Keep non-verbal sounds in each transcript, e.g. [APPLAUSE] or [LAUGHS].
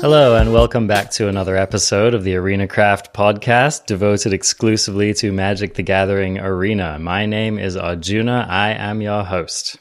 Hello, and welcome back to another episode of the Arena Craft podcast devoted exclusively to Magic the Gathering Arena. My name is Arjuna. I am your host.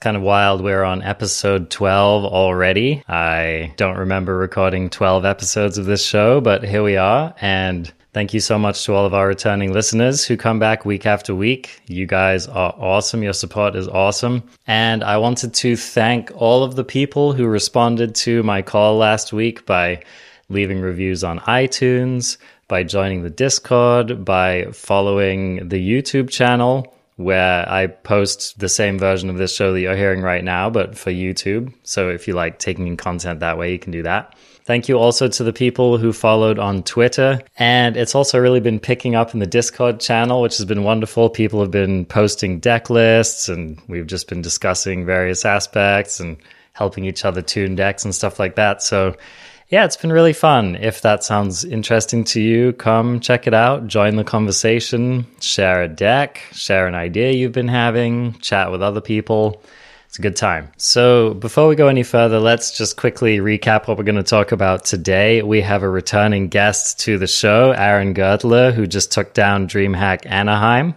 Kind of wild. We're on episode 12 already. I don't remember recording 12 episodes of this show, but here we are. And Thank you so much to all of our returning listeners who come back week after week. You guys are awesome. Your support is awesome. And I wanted to thank all of the people who responded to my call last week by leaving reviews on iTunes, by joining the Discord, by following the YouTube channel where I post the same version of this show that you're hearing right now, but for YouTube. So if you like taking in content that way, you can do that. Thank you also to the people who followed on Twitter. And it's also really been picking up in the Discord channel, which has been wonderful. People have been posting deck lists, and we've just been discussing various aspects and helping each other tune decks and stuff like that. So, yeah, it's been really fun. If that sounds interesting to you, come check it out, join the conversation, share a deck, share an idea you've been having, chat with other people. It's a good time. So, before we go any further, let's just quickly recap what we're going to talk about today. We have a returning guest to the show, Aaron Gertler, who just took down DreamHack Anaheim.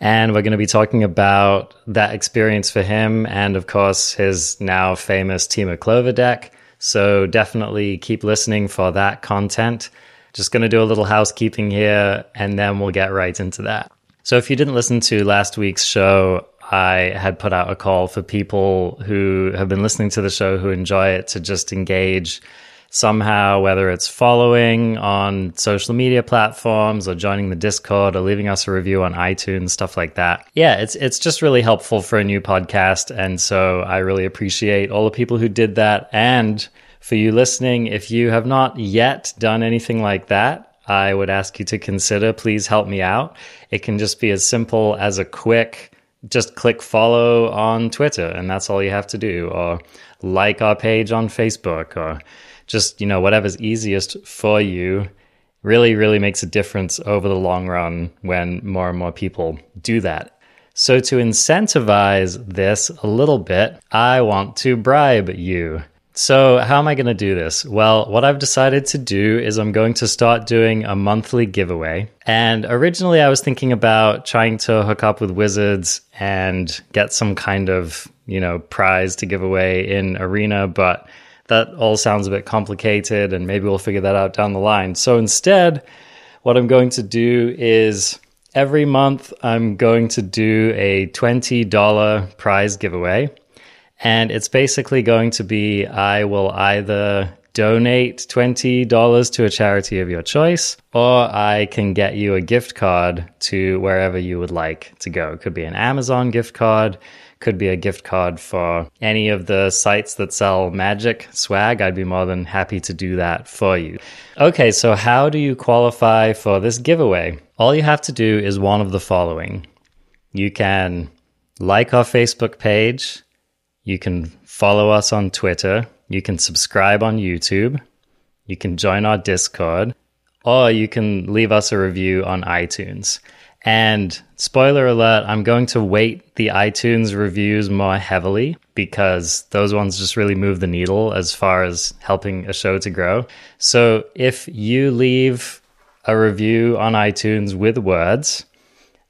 And we're going to be talking about that experience for him and, of course, his now famous Temur Clover deck. So, definitely keep listening for that content. Just going to do a little housekeeping here, and then we'll get right into that. So, if you didn't listen to last week's show, I had put out a call for people who have been listening to the show who enjoy it to just engage somehow, whether it's following on social media platforms or joining the Discord or leaving us a review on iTunes, stuff like that. Yeah, it's it's just really helpful for a new podcast. And so I really appreciate all the people who did that. And for you listening, if you have not yet done anything like that, I would ask you to consider please help me out. It can just be as simple as a quick just click follow on Twitter, and that's all you have to do, or like our page on Facebook, or just, you know, whatever's easiest for you really, really makes a difference over the long run when more and more people do that. So, to incentivize this a little bit, I want to bribe you. So, how am I going to do this? Well, what I've decided to do is I'm going to start doing a monthly giveaway. And originally, I was thinking about trying to hook up with Wizards and get some kind of, you know, prize to give away in Arena, but that all sounds a bit complicated and maybe we'll figure that out down the line. So, instead, what I'm going to do is every month, I'm going to do a $20 prize giveaway. And it's basically going to be I will either donate $20 to a charity of your choice, or I can get you a gift card to wherever you would like to go. It could be an Amazon gift card, could be a gift card for any of the sites that sell magic swag. I'd be more than happy to do that for you. Okay, so how do you qualify for this giveaway? All you have to do is one of the following. You can like our Facebook page, you can follow us on Twitter. You can subscribe on YouTube. You can join our Discord. Or you can leave us a review on iTunes. And spoiler alert, I'm going to weight the iTunes reviews more heavily because those ones just really move the needle as far as helping a show to grow. So if you leave a review on iTunes with words,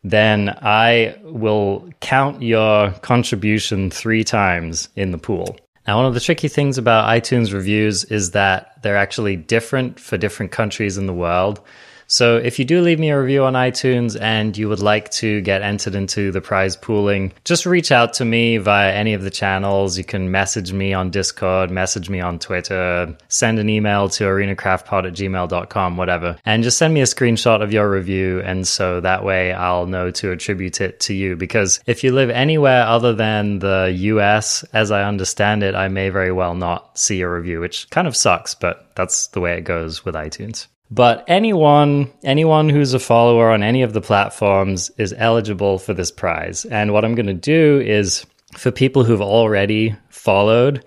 then I will count your contribution three times in the pool. Now, one of the tricky things about iTunes reviews is that they're actually different for different countries in the world. So if you do leave me a review on iTunes and you would like to get entered into the prize pooling, just reach out to me via any of the channels. You can message me on Discord, message me on Twitter, send an email to arenacraftpod at gmail.com, whatever. And just send me a screenshot of your review. And so that way I'll know to attribute it to you. Because if you live anywhere other than the US, as I understand it, I may very well not see a review, which kind of sucks, but that's the way it goes with iTunes. But anyone, anyone who's a follower on any of the platforms is eligible for this prize. And what I'm going to do is for people who've already followed,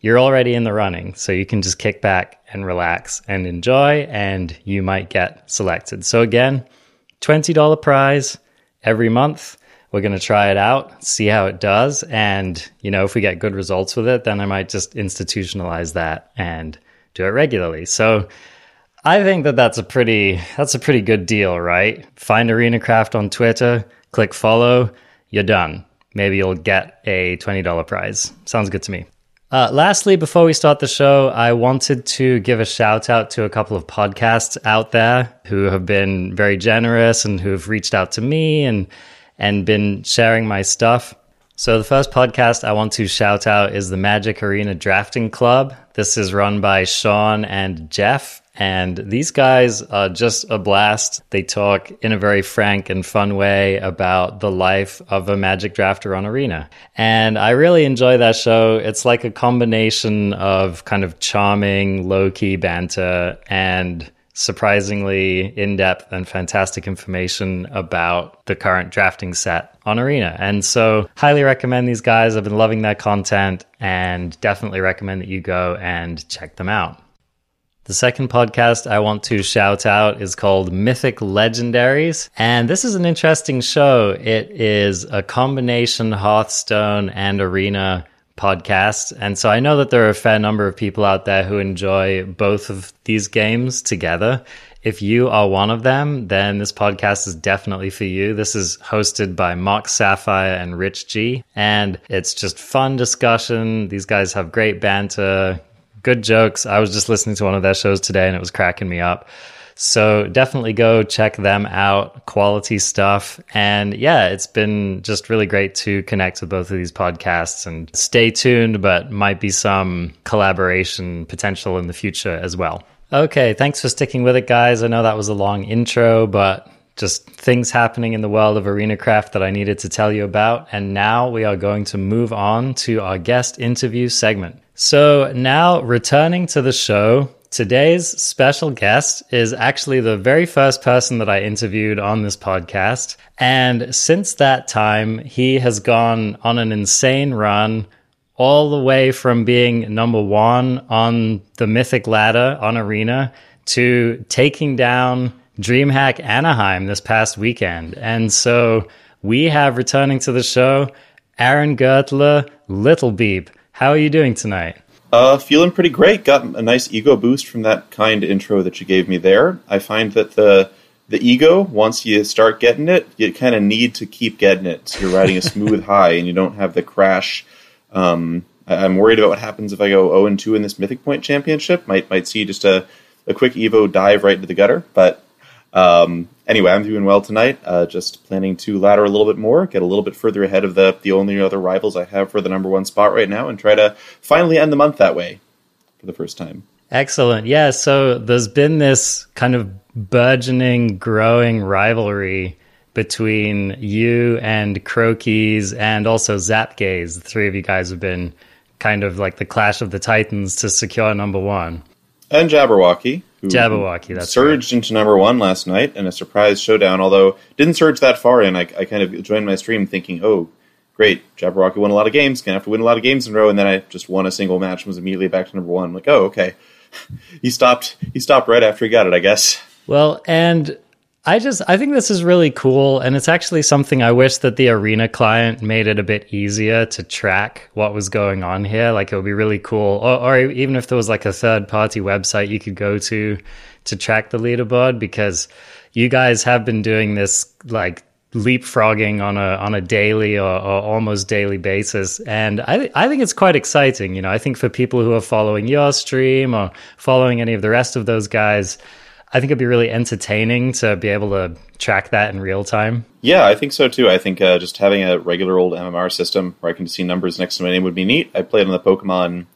you're already in the running. So you can just kick back and relax and enjoy, and you might get selected. So again, $20 prize every month. We're going to try it out, see how it does. And, you know, if we get good results with it, then I might just institutionalize that and do it regularly. So I think that that's a pretty, that's a pretty good deal, right? Find Arena Craft on Twitter, click follow, you're done. Maybe you'll get a $20 prize. Sounds good to me. Uh, lastly, before we start the show, I wanted to give a shout out to a couple of podcasts out there who have been very generous and who have reached out to me and and been sharing my stuff. So the first podcast I want to shout out is the Magic Arena Drafting Club. This is run by Sean and Jeff, and these guys are just a blast. They talk in a very frank and fun way about the life of a Magic drafter on Arena. And I really enjoy that show. It's like a combination of kind of charming, low key banter and surprisingly in depth and fantastic information about the current drafting set on Arena. And so, highly recommend these guys. I've been loving their content and definitely recommend that you go and check them out. The second podcast I want to shout out is called Mythic Legendaries. And this is an interesting show. It is a combination Hearthstone and Arena podcast. And so I know that there are a fair number of people out there who enjoy both of these games together. If you are one of them, then this podcast is definitely for you. This is hosted by Mark Sapphire and Rich G. And it's just fun discussion. These guys have great banter, good jokes. I was just listening to one of their shows today and it was cracking me up. So definitely go check them out. Quality stuff. And yeah, it's been just really great to connect with both of these podcasts and stay tuned, but might be some collaboration potential in the future as well. Okay, thanks for sticking with it, guys. I know that was a long intro, but just things happening in the world of arena craft that I needed to tell you about. And now we are going to move on to our guest interview segment. So, now returning to the show, today's special guest is actually the very first person that I interviewed on this podcast. And since that time, he has gone on an insane run all the way from being number one on the mythic ladder on Arena to taking down DreamHack Anaheim this past weekend. And so we have returning to the show Aaron Gertler, Little Beep. How are you doing tonight? Uh, feeling pretty great. Got a nice ego boost from that kind intro that you gave me there. I find that the the ego, once you start getting it, you kind of need to keep getting it. So you're riding a smooth [LAUGHS] high, and you don't have the crash. Um, I'm worried about what happens if I go 0 and 2 in this Mythic Point Championship. Might might see just a, a quick Evo dive right into the gutter, but um, anyway, I'm doing well tonight. Uh, just planning to ladder a little bit more, get a little bit further ahead of the the only other rivals I have for the number one spot right now, and try to finally end the month that way for the first time. Excellent. Yeah. So there's been this kind of burgeoning, growing rivalry between you and Crokies and also Zapgaze. The three of you guys have been kind of like the clash of the titans to secure number one. And Jabberwocky Jabberwocky, that's surged right. into number one last night in a surprise showdown. Although didn't surge that far in, I, I kind of joined my stream thinking, "Oh, great, Jabberwocky won a lot of games. Gonna have to win a lot of games in a row." And then I just won a single match and was immediately back to number one. I'm like, "Oh, okay." [LAUGHS] he stopped. He stopped right after he got it, I guess. Well, and I just I think this is really cool and it's actually something I wish that the arena client made it a bit easier to track what was going on here. Like it would be really cool. Or, or even if there was like a third party website you could go to to track the leaderboard because you guys have been doing this like leapfrogging on a on a daily or, or, almost daily basis. And I I think it's quite exciting you know? I think for people who are following your stream or following any of the rest of those guys I think it'd be really entertaining to be able to track that in real time. Yeah, I think so too. I think uh, just having a regular old MMR system where I can see numbers next to my name would be neat. I played on the Pokemon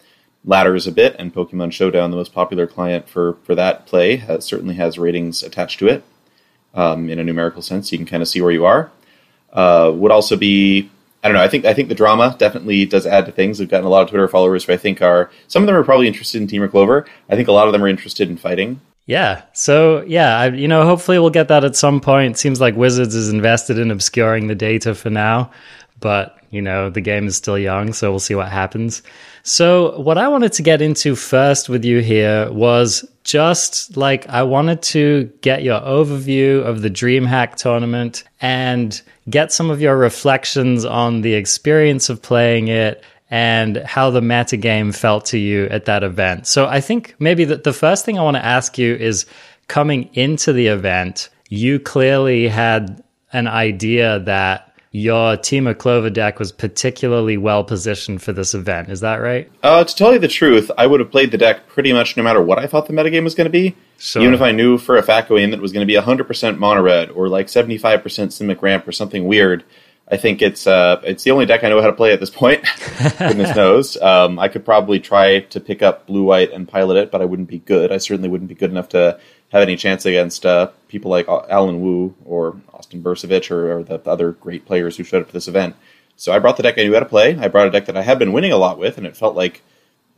ladders a bit, and Pokemon Showdown, the most popular client for for that play, certainly has ratings attached to it um, in a numerical sense. You can kind of see where you are. Uh, would also be I don't know. I think I think the drama definitely does add to things. We've gotten a lot of Twitter followers who I think are some of them are probably interested in Temur Clover. I think a lot of them are interested in fighting. Yeah. So yeah, I, you know, hopefully we'll get that at some point. Seems like Wizards is invested in obscuring the data for now, but you know, the game is still young, so we'll see what happens. So, what I wanted to get into first with you here was just like I wanted to get your overview of the DreamHack tournament and get some of your reflections on the experience of playing it and how the meta game felt to you at that event. So, I think maybe the, the first thing I want to ask you is coming into the event, you clearly had an idea that your Temur Clover deck was particularly well positioned for this event. Is that right? Uh, to tell you the truth, I would have played the deck pretty much no matter what I thought the metagame was going to be. Sure. Even if I knew for a fact going in that it was going to be 100% mono red or like 75% Simic Ramp or something weird, I think it's uh, it's the only deck I know how to play at this point. [LAUGHS] Goodness [LAUGHS] knows. Um, I could probably try to pick up blue white and pilot it, but I wouldn't be good. I certainly wouldn't be good enough to have any chance against uh, people like Allen Wu or Austin Bursavich or, or, the other great players who showed up to this event. So I brought the deck I knew how to play. I brought a deck that I had been winning a lot with, and it felt like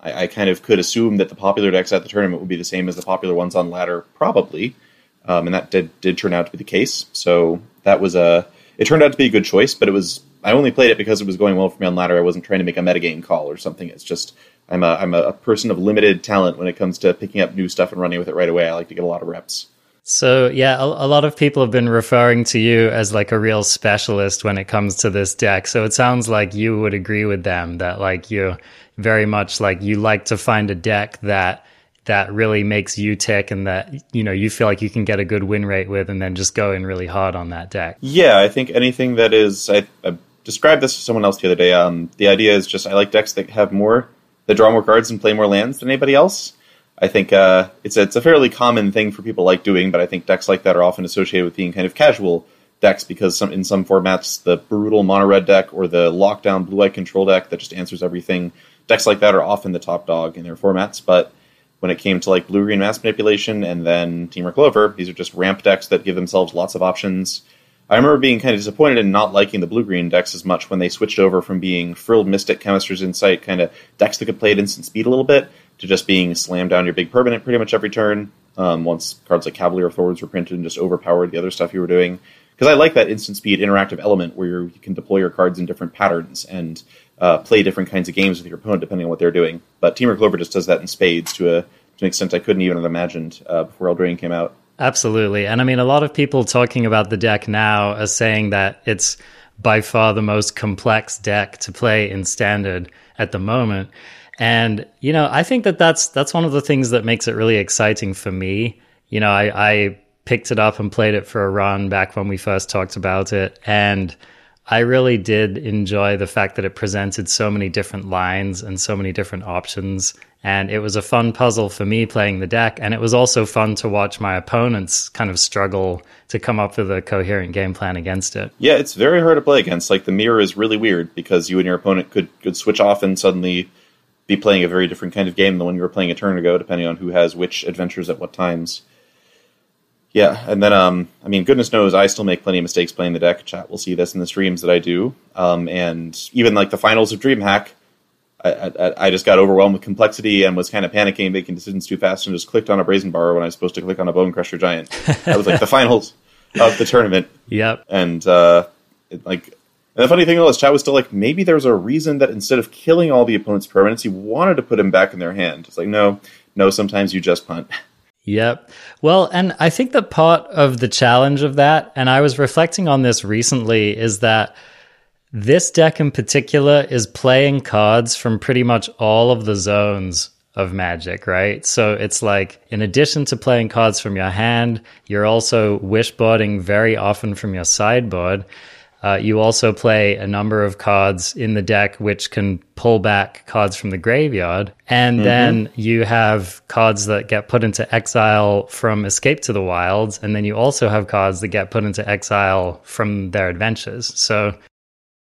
I, I kind of could assume that the popular decks at the tournament would be the same as the popular ones on ladder, probably. Um, and that did, did turn out to be the case. So that was a. It turned out to be a good choice, but it was. I only played it because it was going well for me on ladder. I wasn't trying to make a metagame call or something. It's just I'm a I'm a person of limited talent when it comes to picking up new stuff and running with it right away. I like to get a lot of reps. So yeah, a, a, lot of people have been referring to you as like a real specialist when it comes to this deck. So it sounds like you would agree with them that like you very much like you like to find a deck that that really makes you tick and that you know you feel like you can get a good win rate with and then just go in really hard on that deck. Yeah, I think anything that is I, I described this to someone else the other day. Um, the idea is just I like decks that have more that draw more cards and play more lands than anybody else. I think uh, it's a, it's a fairly common thing for people like doing, but I think decks like that are often associated with being kind of casual decks because some in some formats the brutal mono red deck or the lockdown blue eye control deck that just answers everything. Decks like that are often the top dog in their formats, but when it came to like blue green mass manipulation and then Temur Clover, these are just ramp decks that give themselves lots of options. I remember being kind of disappointed in not liking the blue green decks as much when they switched over from being frilled mystic chemister's insight kind of decks that could play at instant speed a little bit to just being slammed down your big permanent pretty much every turn. Um, once cards like Cavalier of Thorns were printed and just overpowered the other stuff you were doing. Because I like that instant speed interactive element where you can deploy your cards in different patterns and uh, play different kinds of games with your opponent depending on what they're doing. But Temur Clover just does that in spades to a to an extent I couldn't even have imagined uh, before Eldraine came out. Absolutely. And I mean, a lot of people talking about the deck now are saying that it's by far the most complex deck to play in standard at the moment. And you know, I think that that's that's one of the things that makes it really exciting for me. You know, I, I picked it up and played it for a run back when we first talked about it, and I really did enjoy the fact that it presented so many different lines and so many different options. And it was a fun puzzle for me playing the deck. And it was also fun to watch my opponents kind of struggle to come up with a coherent game plan against it. Yeah, it's very hard to play against. Like the mirror is really weird because you and your opponent could, could switch off and suddenly be playing a very different kind of game than when you were playing a turn ago, depending on who has which adventures at what times. Yeah, and then um, I mean, goodness knows, I still make plenty of mistakes playing the deck. Chat will see this in the streams that I do, um, and even like the finals of DreamHack, I, I, I, just got overwhelmed with complexity and was kind of panicking, making decisions too fast, and just clicked on a Brazen Borrower when I was supposed to click on a Bone Crusher Giant. [LAUGHS] that was like the finals of the tournament. Yep. And uh, it, like and the funny thing was, Chat was still like, maybe there's a reason that instead of killing all the opponent's permanents, he wanted to put him back in their hand. It's like, no, no, sometimes you just punt. [LAUGHS] Yep. Well, and I think that part of the challenge of that, and I was reflecting on this recently, is that this deck in particular is playing cards from pretty much all of the zones of magic, right? So it's like, in addition to playing cards from your hand, you're also wishboarding very often from your sideboard. Uh, you also play a number of cards in the deck which can pull back cards from the graveyard. And mm-hmm. then you have cards that get put into exile from Escape to the Wilds. And then you also have cards that get put into exile from their adventures. So.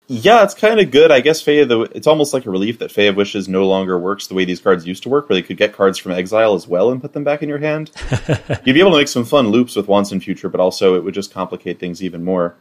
Yeah, it's kind of good. I guess Fae the it's almost like a relief that Fae of Wishes no longer works the way these cards used to work, where they could get cards from exile as well and put them back in your hand. [LAUGHS] You'd be able to make some fun loops with Once and Future, but also it would just complicate things even more.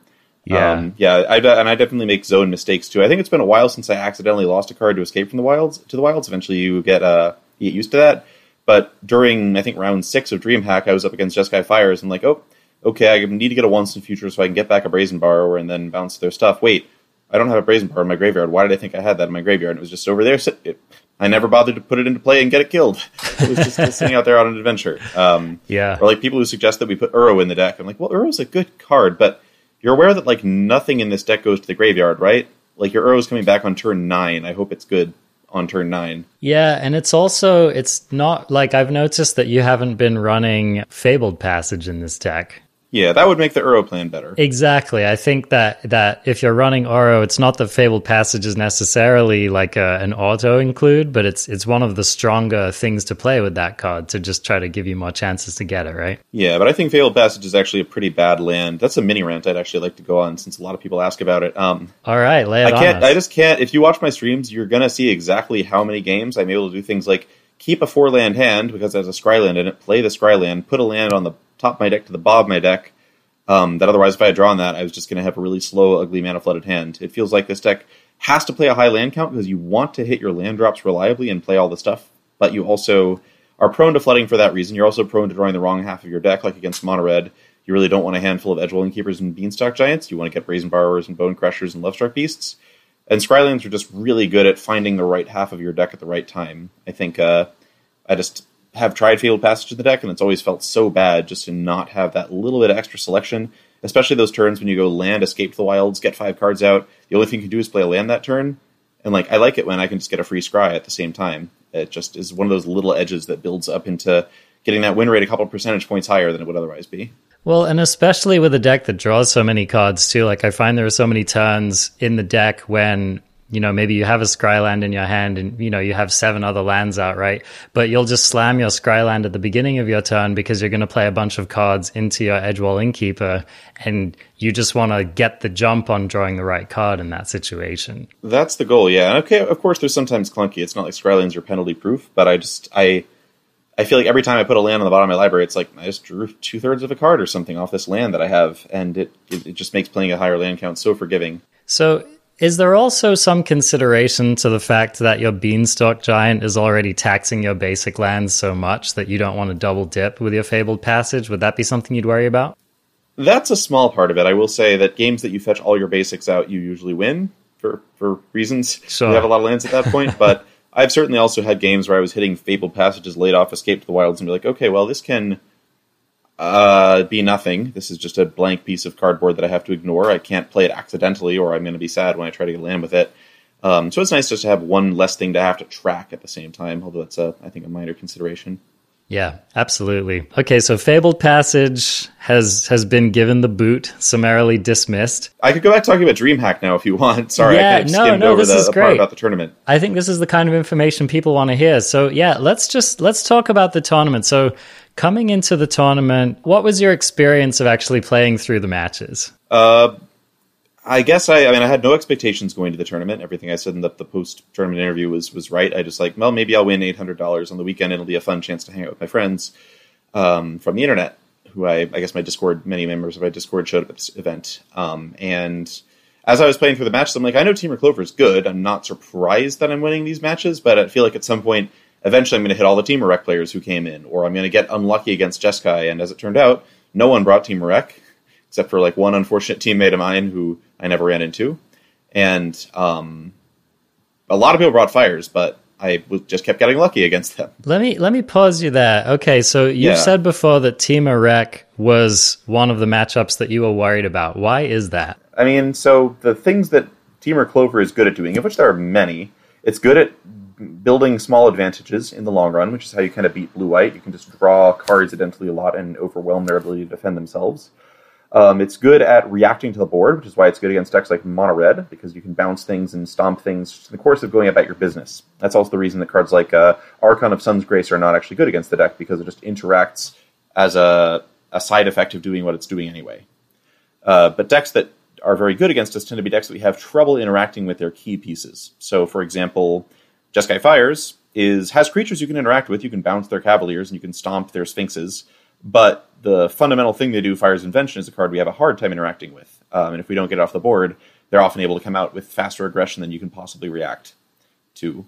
Yeah, um, yeah, I, and I definitely make zone mistakes too. I think it's been a while since I accidentally lost a card to escape from the wilds to the wilds. Eventually, you get uh, you get used to that. But during I think round six of DreamHack, I was up against Jeskai Fires and like, oh, okay, I need to get a once and future so I can get back a Brazen Borrower and then bounce their stuff. Wait, I don't have a brazen Borrower in my graveyard. Why did I think I had that in my graveyard? And it was just over there. It, I never bothered to put it into play and get it killed. [LAUGHS] It was just sitting out there on an adventure. Um, yeah. Or like people who suggest that we put Uro in the deck. I'm like, well, Uro's a good card, but you're aware that like nothing in this deck goes to the graveyard, right? Like your Uro's coming back on turn nine. I hope it's good on turn nine. Yeah, and it's also it's not like I've noticed that you haven't been running Fabled Passage in this deck. Yeah, that would make the Uro plan better. Exactly. I think that that if you're running Uro, it's not that Fabled Passage is necessarily like a, an auto include, but it's it's one of the stronger things to play with that card to just try to give you more chances to get it, right? Yeah, but I think Fabled Passage is actually a pretty bad land. That's a mini rant I'd actually like to go on since a lot of people ask about it. Um, All right, lay it I can't. I just can't. If you watch my streams, you're gonna see exactly how many games I'm able to do things like keep a four land hand because there's a scry land in it, play the scry land, put a land on the top of my deck to the bottom of my deck um, that otherwise, if I had drawn that, I was just going to have a really slow, ugly mana flooded hand. It feels like this deck has to play a high land count because you want to hit your land drops reliably and play all the stuff, but you also are prone to flooding for that reason. You're also prone to drawing the wrong half of your deck, like against mono red. You really don't want a handful of Edgewall Keepers and Beanstalk Giants. You want to get Brazen Borrowers and Bone Crushers and Lovestruck Beasts. And Scrylands are just really good at finding the right half of your deck at the right time. I think uh, I just have tried Fabled Passage in the deck, and it's always felt so bad just to not have that little bit of extra selection, especially those turns when you go land, escape the wilds, get five cards out. The only thing you can do is play a land that turn. And like I like it when I can just get a free scry at the same time. It just is one of those little edges that builds up into getting that win rate a couple percentage points higher than it would otherwise be. Well, and especially with a deck that draws so many cards too. Like I find there are so many turns in the deck when you know, maybe you have a Scryland in your hand and, you know, you have seven other lands out, right? But you'll just slam your Scryland at the beginning of your turn because you're going to play a bunch of cards into your Edgewall Innkeeper and you just want to get the jump on drawing the right card in that situation. That's the goal, yeah. okay, of course, there's sometimes clunky. It's not like Scrylands are penalty proof, but I just, I, I feel like every time I put a land on the bottom of my library, it's like I just drew two thirds of a card or something off this land that I have, and it, it, it just makes playing a higher land count so forgiving. So is there also some consideration to the fact that your beanstalk giant is already taxing your basic lands so much that you don't want to double dip with your fabled passage? Would that be something you'd worry about? That's a small part of it. I will say that games that you fetch all your basics out, you usually win for for reasons. Sure. You have a lot of lands at that point, [LAUGHS] but I've certainly also had games where I was hitting fabled passages late off escape to the wilds and be like, okay, well this can uh, be nothing. This is just a blank piece of cardboard that I have to ignore. I can't play it accidentally, or I'm going to be sad when I try to land with it. Um, so it's nice just to have one less thing to have to track at the same time, although that's a, I think, a minor consideration. Yeah, absolutely. Okay, so Fabled Passage has has been given the boot, summarily dismissed. I could go back talking about DreamHack now if you want. Sorry, yeah, I kind of no, no, over this the, is great. part about the tournament. I think this is the kind of information people want to hear. So yeah, let's just let's talk about the tournament. So coming into the tournament, what was your experience of actually playing through the matches? Uh, I guess I, I mean, I had no expectations going to the tournament. Everything I said in the, the post tournament interview was was right. I just like, well, maybe I'll win eight hundred dollars on the weekend. It'll be a fun chance to hang out with my friends um, from the internet, who I, I guess my Discord, many members of my Discord showed up at this event. Um, and as I was playing through the matches, I'm like, I know Temur Clover is good. I'm not surprised that I'm winning these matches, but I feel like at some point, eventually, I'm going to hit all the Temur Rec players who came in, or I'm going to get unlucky against Jeskai. And as it turned out, no one brought Temur Rec except for like one unfortunate teammate of mine who I never ran into, and um, a lot of people brought fires, but I just kept getting lucky against them. Let me let me pause you there. Okay, so you yeah. said before that Temur Rec was one of the matchups that you were worried about. Why is that? I mean, so the things that Temur Clover is good at doing, of which there are many, it's good at building small advantages in the long run, which is how you kind of beat blue white. You can just draw cards identally a lot and overwhelm their ability to defend themselves. Um, it's good at reacting to the board, which is why it's good against decks like Mono Red, because you can bounce things and stomp things in the course of going about your business. That's also the reason that cards like uh, Archon of Sun's Grace are not actually good against the deck, because it just interacts as a, a side effect of doing what it's doing anyway. Uh, but decks that are very good against us tend to be decks that we have trouble interacting with their key pieces. So, for example, Jeskai Fires is has creatures you can interact with. You can bounce their Cavaliers and you can stomp their Sphinxes, but the fundamental thing they do, Fire's Invention, is a card we have a hard time interacting with. Um, and if we don't get it off the board, they're often able to come out with faster aggression than you can possibly react to.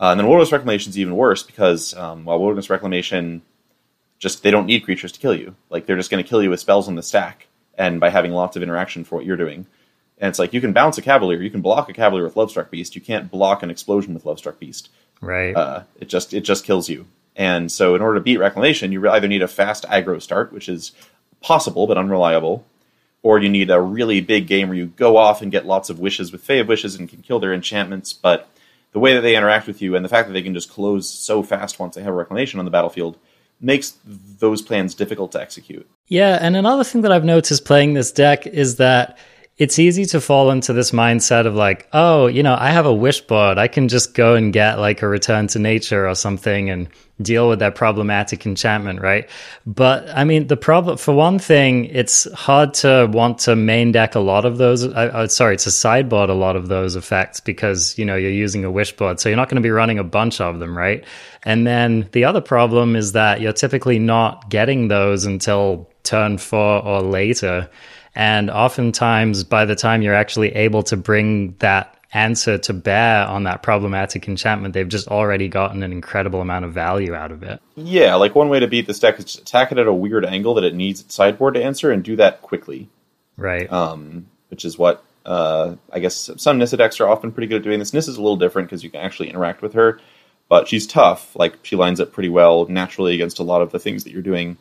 Uh, and then Wilderness Reclamation is even worse because um, while Wilderness Reclamation just they don't need creatures to kill you. Like they're just going to kill you with spells on the stack, and by having lots of interaction for what you're doing. And it's like you can bounce a Cavalier, you can block a Cavalier with Lovestruck Beast, you can't block an explosion with Lovestruck Beast. Right. Uh, it just it just kills you. And so, in order to beat Reclamation, you either need a fast aggro start, which is possible but unreliable, or you need a really big game where you go off and get lots of wishes with Fae of Wishes and can kill their enchantments. But the way that they interact with you and the fact that they can just close so fast once they have a Reclamation on the battlefield makes those plans difficult to execute. Yeah, and another thing that I've noticed playing this deck is that it's easy to fall into this mindset of like, oh, you know, I have a wish board. I can just go and get like a return to nature or something and deal with that problematic enchantment, right? But I mean, the problem, for one thing, it's hard to want to main deck a lot of those. Uh, uh, sorry, to sideboard a lot of those effects because, you know, you're using a wish board. So you're not going to be running a bunch of them, right? And then the other problem is that you're typically not getting those until turn four or later. And oftentimes, by the time you're actually able to bring that answer to bear on that problematic enchantment, they've just already gotten an incredible amount of value out of it. Yeah, like one way to beat this deck is just attack it at a weird angle that it needs its sideboard to answer and do that quickly. Right. Um, which is what uh, I guess some Nissa decks are often pretty good at doing this. Nissa's a little different because you can actually interact with her, but she's tough. Like she lines up pretty well naturally against a lot of the things that you're doing.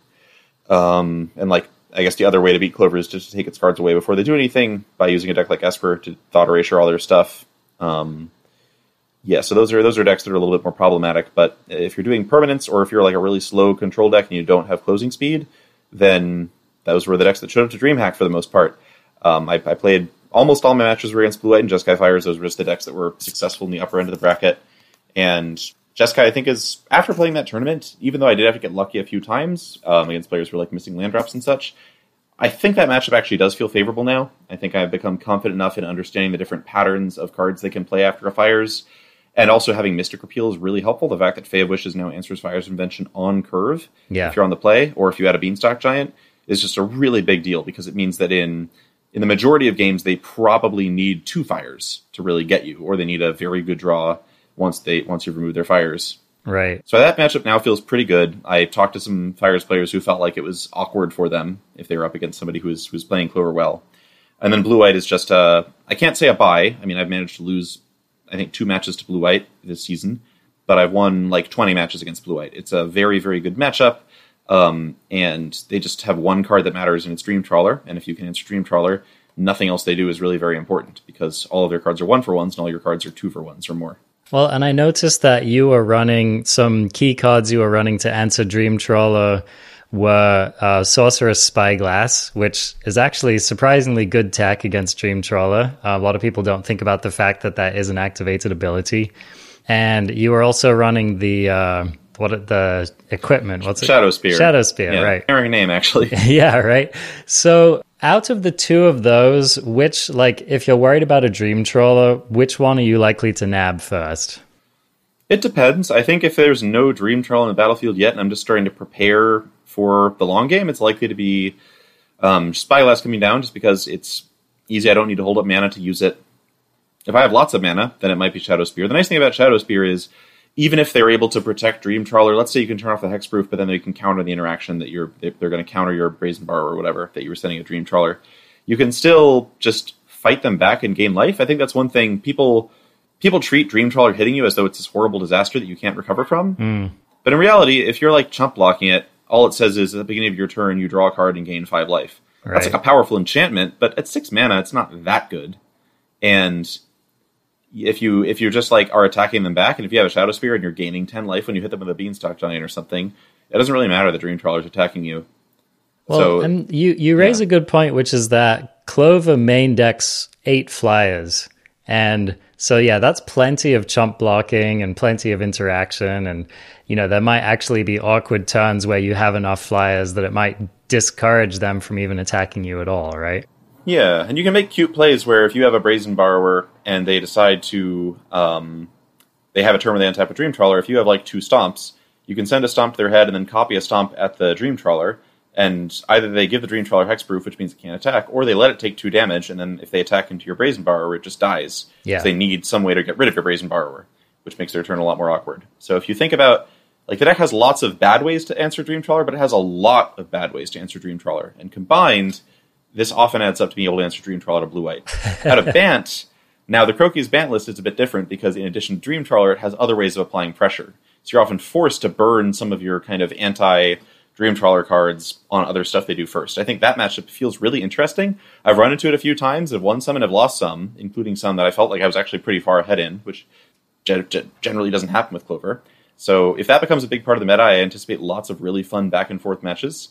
Um, and like I guess the other way to beat Clover is just to take its cards away before they do anything by using a deck like Esper to thought erasure all their stuff. Um, yeah, so those are those are decks that are a little bit more problematic. But if you're doing permanence or if you're like a really slow control deck and you don't have closing speed, then those were the decks that showed up to DreamHack for the most part. Um, I, I, played almost all my matches were against Blue White and Jeskai Fires. Those were just the decks that were successful in the upper end of the bracket. And Jeskai, I think, is after playing that tournament, even though I did have to get lucky a few times um, against players who were like missing land drops and such, I think that matchup actually does feel favorable now. I think I've become confident enough in understanding the different patterns of cards they can play after a fires, and also having Mystic Repeal is really helpful. The fact that Fae of Wishes now answers Fire's Invention on curve, yeah. if you're on the play, or if you had a Beanstalk Giant, is just a really big deal because it means that in in the majority of games they probably need two fires to really get you, or they need a very good draw once they once you've removed their fires. Right. So that matchup now feels pretty good. I talked to some Fires players who felt like it was awkward for them if they were up against somebody who was who was playing Clover well. And then Blue White is just a I can't say a buy. I mean, I've managed to lose I think two matches to Blue White this season, but I've won like 20 matches against Blue White. It's a very very good matchup. Um, and they just have one card that matters, and it's Dream Trawler. And if you can answer Dream Trawler, nothing else they do is really very important because all of their cards are one for ones, and all your cards are two for ones or more. Well, and I noticed that you were running some key cards you were running to answer Dream Trawler were uh, Sorcerous Spyglass, which is actually surprisingly good tech against Dream Trawler. Uh, a lot of people don't think about the fact that that is an activated ability. And you were also running the uh, what the equipment? What's it? Shadow Spear. Shadow Spear, yeah, right? Airing name actually. [LAUGHS] yeah, right. So out of the two of those, which, like, if you're worried about a dream trawler, which one are you likely to nab first? It depends. I think if there's no dream trawler in the battlefield yet, and I'm just starting to prepare for the long game, it's likely to be um, Spyglass coming down just because it's easy. I don't need to hold up mana to use it. If I have lots of mana, then it might be Shadow Spear. The nice thing about Shadow Spear is even if they're able to protect Dream Trawler, let's say you can turn off the hexproof, but then they can counter the interaction that you're they're going to counter your Brazen Borrower whatever that you were sending a Dream Trawler. You can still just fight them back and gain life. I think that's one thing people people treat Dream Trawler hitting you as though it's this horrible disaster that you can't recover from. Mm. But in reality, if you're like chump blocking it, all it says is at the beginning of your turn you draw a card and gain five life. Right. That's like a powerful enchantment, but at six mana, it's not that good. And if you if you're just like are attacking them back, and if you have a shadow spear and you're gaining ten life when you hit them with a beanstalk giant or something, it doesn't really matter that dream trawler's attacking you. Well, so, and you you raise yeah. a good point, which is that Clover main decks eight flyers, and so yeah, that's plenty of chump blocking and plenty of interaction, and you know there might actually be awkward turns where you have enough flyers that it might discourage them from even attacking you at all, right? Yeah, and you can make cute plays where if you have a brazen borrower and they decide to, um, they have a turn where they untap a dream trawler. If you have like two stomps, you can send a stomp to their head and then copy a stomp at the dream trawler. And either they give the dream trawler hexproof, which means it can't attack, or they let it take two damage, and then if they attack into your brazen borrower, it just dies. Yeah. So they need some way to get rid of your brazen borrower, which makes their turn a lot more awkward. So if you think about like the deck has lots of bad ways to answer Dream Trawler, but it has a lot of bad ways to answer Dream Trawler. And combined, this often adds up to being able to answer Dream Trawler to blue white. [LAUGHS] Out of Bant, now the Croaky's Bant list is a bit different because in addition to Dream Trawler, it has other ways of applying pressure. So you're often forced to burn some of your kind of anti Dream Trawler cards on other stuff they do first. I think that matchup feels really interesting. I've run into it a few times. I've won some and I've lost some, including some that I felt like I was actually pretty far ahead in, which generally doesn't happen with Clover. So if that becomes a big part of the meta, I anticipate lots of really fun back and forth matches.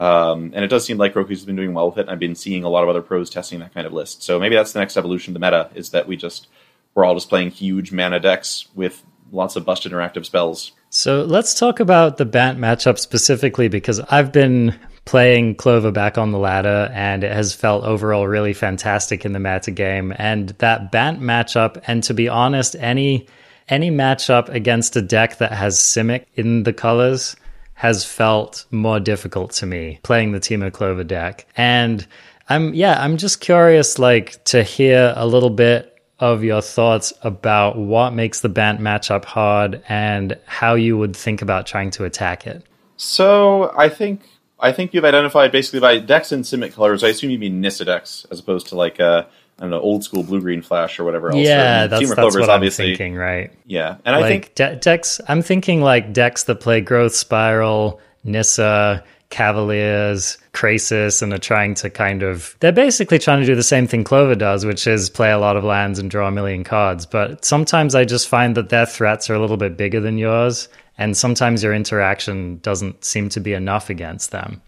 Um, and it does seem like Roku's been doing well with it. I've been seeing a lot of other pros testing that kind of list. So maybe that's the next evolution of the meta is that we just we're all just playing huge mana decks with lots of busted interactive spells. So let's talk about the Bant matchup specifically because I've been playing Clover back on the ladder and it has felt overall really fantastic in the meta game. And that Bant matchup, and to be honest, any any matchup against a deck that has Simic in the colors has felt more difficult to me playing the Temur Clover deck. And I'm yeah, I'm just curious like to hear a little bit of your thoughts about what makes the Bant matchup hard and how you would think about trying to attack it. So I think I think you've identified basically by decks and Simic colors. I assume you mean Nissa decks as opposed to like uh, I don't know, old school blue green flash or whatever else. Yeah, that's, that's what I'm thinking, right? Yeah, and I think de- decks. I'm thinking like decks that play Growth Spiral, Nissa, Cavaliers, Krasis, and are trying to kind of. They're basically trying to do the same thing Clover does, which is play a lot of lands and draw a million cards. But sometimes I just find that their threats are a little bit bigger than yours, and sometimes your interaction doesn't seem to be enough against them.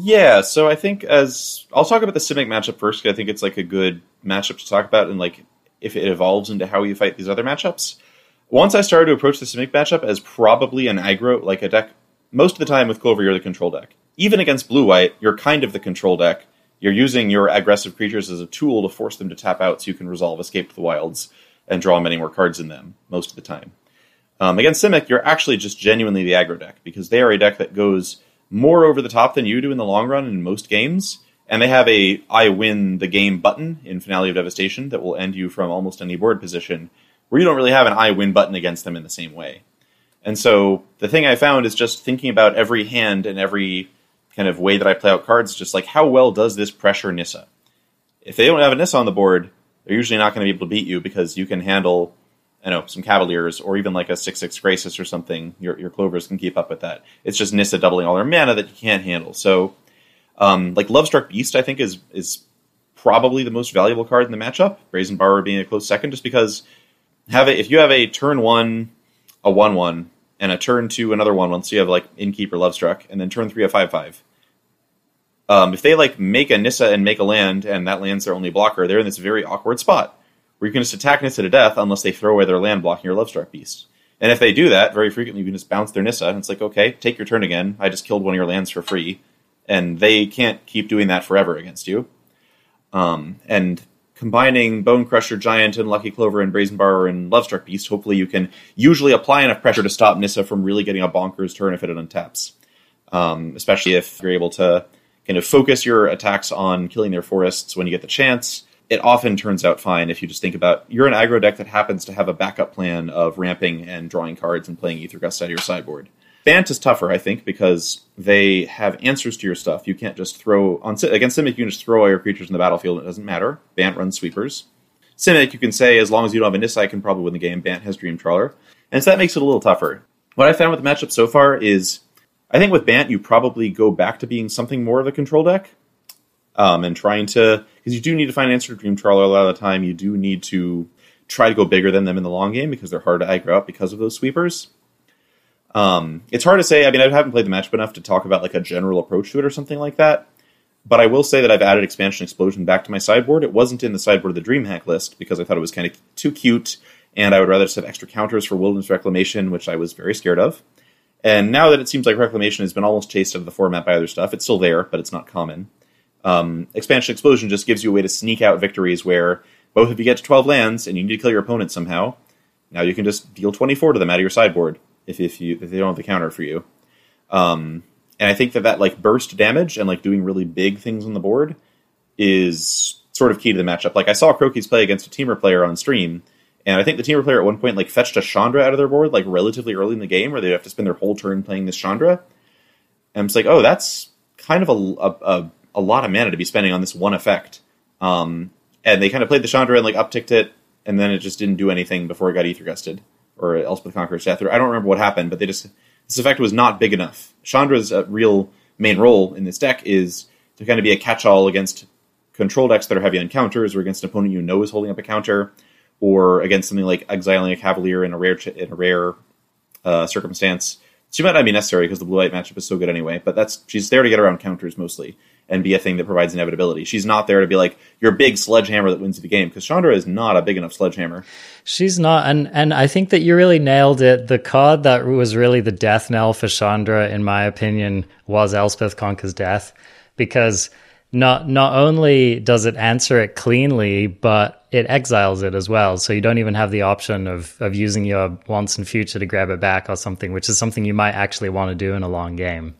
Yeah, so I think as I'll talk about the Simic matchup first. I think it's like a good matchup to talk about, and like if it evolves into how you fight these other matchups. Once I started to approach the Simic matchup as probably an aggro, like a deck. Most of the time with Clover, you're the control deck. Even against Blue White, you're kind of the control deck. You're using your aggressive creatures as a tool to force them to tap out so you can resolve Escape to the Wilds and draw many more cards in them most of the time. Um, against Simic, you're actually just genuinely the aggro deck because they are a deck that goes more over the top than you do in the long run in most games. And they have a I win the game button in Finale of Devastation that will end you from almost any board position, where you don't really have an I win button against them in the same way. And so the thing I found is just thinking about every hand and every kind of way that I play out cards, just like how well does this pressure Nissa? If they don't have a Nissa on the board, they're usually not going to be able to beat you because you can handle you know, some Cavaliers or even like a six six Krasis or something, your your Clovers can keep up with that. It's just Nissa doubling all their mana that you can't handle. So, um, like Lovestruck Beast, I think is is probably the most valuable card in the matchup. Brazen Borrower being a close second, just because have it if you have a turn one, a one one, and a turn two another one one, so you have like Innkeeper Lovestruck, and then turn three a five five. Um, if they like make a Nissa and make a land, and that land's their only blocker, they're in this very awkward spot where you can just attack Nissa to death unless they throw away their land blocking your Lovestruck Beast. And if they do that, very frequently you can just bounce their Nissa, and it's like, okay, take your turn again. I just killed one of your lands for free. And they can't keep doing that forever against you. Um, and combining Bone Crusher Giant and Lucky Clover and Brazen Borrower and Lovestruck Beast, hopefully you can usually apply enough pressure to stop Nissa from really getting a bonkers turn if it untaps. Um, especially if you're able to kind of focus your attacks on killing their forests when you get the chance, it often turns out fine if you just think about you're an aggro deck that happens to have a backup plan of ramping and drawing cards and playing Aether Gust out of your sideboard. Bant is tougher, I think, because they have answers to your stuff. You can't just throw on against Simic. You can just throw all your creatures in the battlefield. It doesn't matter. Bant runs sweepers. Simic, you can say as long as you don't have a Nissa, I can probably win the game. Bant has Dream Trawler, and so that makes it a little tougher. What I found with the matchup so far is, I think with Bant you probably go back to being something more of a control deck um, and trying to because you do need to find an answer to Dream Trawler a lot of the time. You do need to try to go bigger than them in the long game because they're hard to aggro out because of those sweepers. Um, it's hard to say. I mean, I haven't played the matchup enough to talk about like a general approach to it or something like that. But I will say that I've added Expansion Explosion back to my sideboard. It wasn't in the sideboard of the DreamHack list because I thought it was kind of too cute, and I would rather just have extra counters for Wilderness Reclamation, which I was very scared of. And now that it seems like Reclamation has been almost chased out of the format by other stuff, it's still there, but it's not common. Um, Expansion Explosion just gives you a way to sneak out victories where both if you get to 12 lands and you need to kill your opponent somehow, now you can just deal 24 to them out of your sideboard if, if you if they don't have the counter for you. Um, and I think that that like burst damage and like doing really big things on the board is sort of key to the matchup. Like I saw Croaky's play against a Temur player on stream, and I think the Temur player at one point like fetched a Chandra out of their board like relatively early in the game, where they have to spend their whole turn playing this Chandra. And I'm like, oh, that's kind of a, a, a a lot of mana to be spending on this one effect. Um, and they kind of played the Chandra and like upticked it, and then it just didn't do anything before it got Aether gusted or Elspeth Conquers Death. Or I don't remember what happened, but they just this effect was not big enough. Chandra's uh, real main role in this deck is to kind of be a catch-all against control decks that are heavy on counters, or against an opponent you know is holding up a counter, or against something like exiling a Cavalier in a rare ch- in a rare uh, circumstance. She might not be necessary because the blue light matchup is so good anyway. But that's she's there to get around counters mostly and be a thing that provides inevitability. She's not there to be like your big sledgehammer that wins the game because Chandra is not a big enough sledgehammer. She's not, and and I think that you really nailed it. The card that was really the death knell for Chandra, in my opinion, was Elspeth Conquers Death, because not not only does it answer it cleanly, but it exiles it as well. So you don't even have the option of of using your once and future to grab it back or something, which is something you might actually want to do in a long game.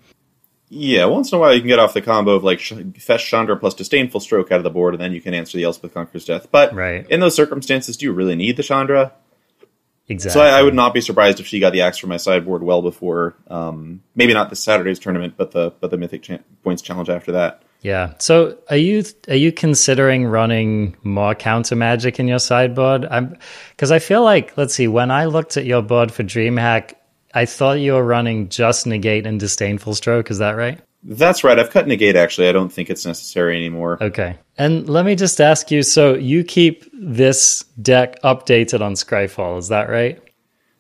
Yeah, once in a while you can get off the combo of like fetch Chandra plus disdainful stroke out of the board, and then you can answer the Elspeth Conquers Death. But right. in those circumstances, do you really need the Chandra? Exactly. So I, I, would not be surprised if she got the axe from my sideboard well before, um, maybe not this Saturday's tournament, but the but the Mythic Points Challenge after that. Yeah. So are you are you considering running more counter magic in your sideboard? I'm because I feel like let's see when I looked at your board for DreamHack, I thought you were running just negate and disdainful stroke. Is that right? That's right. I've cut negate actually. I don't think it's necessary anymore. Okay. And let me just ask you so you keep this deck updated on Scryfall, is that right?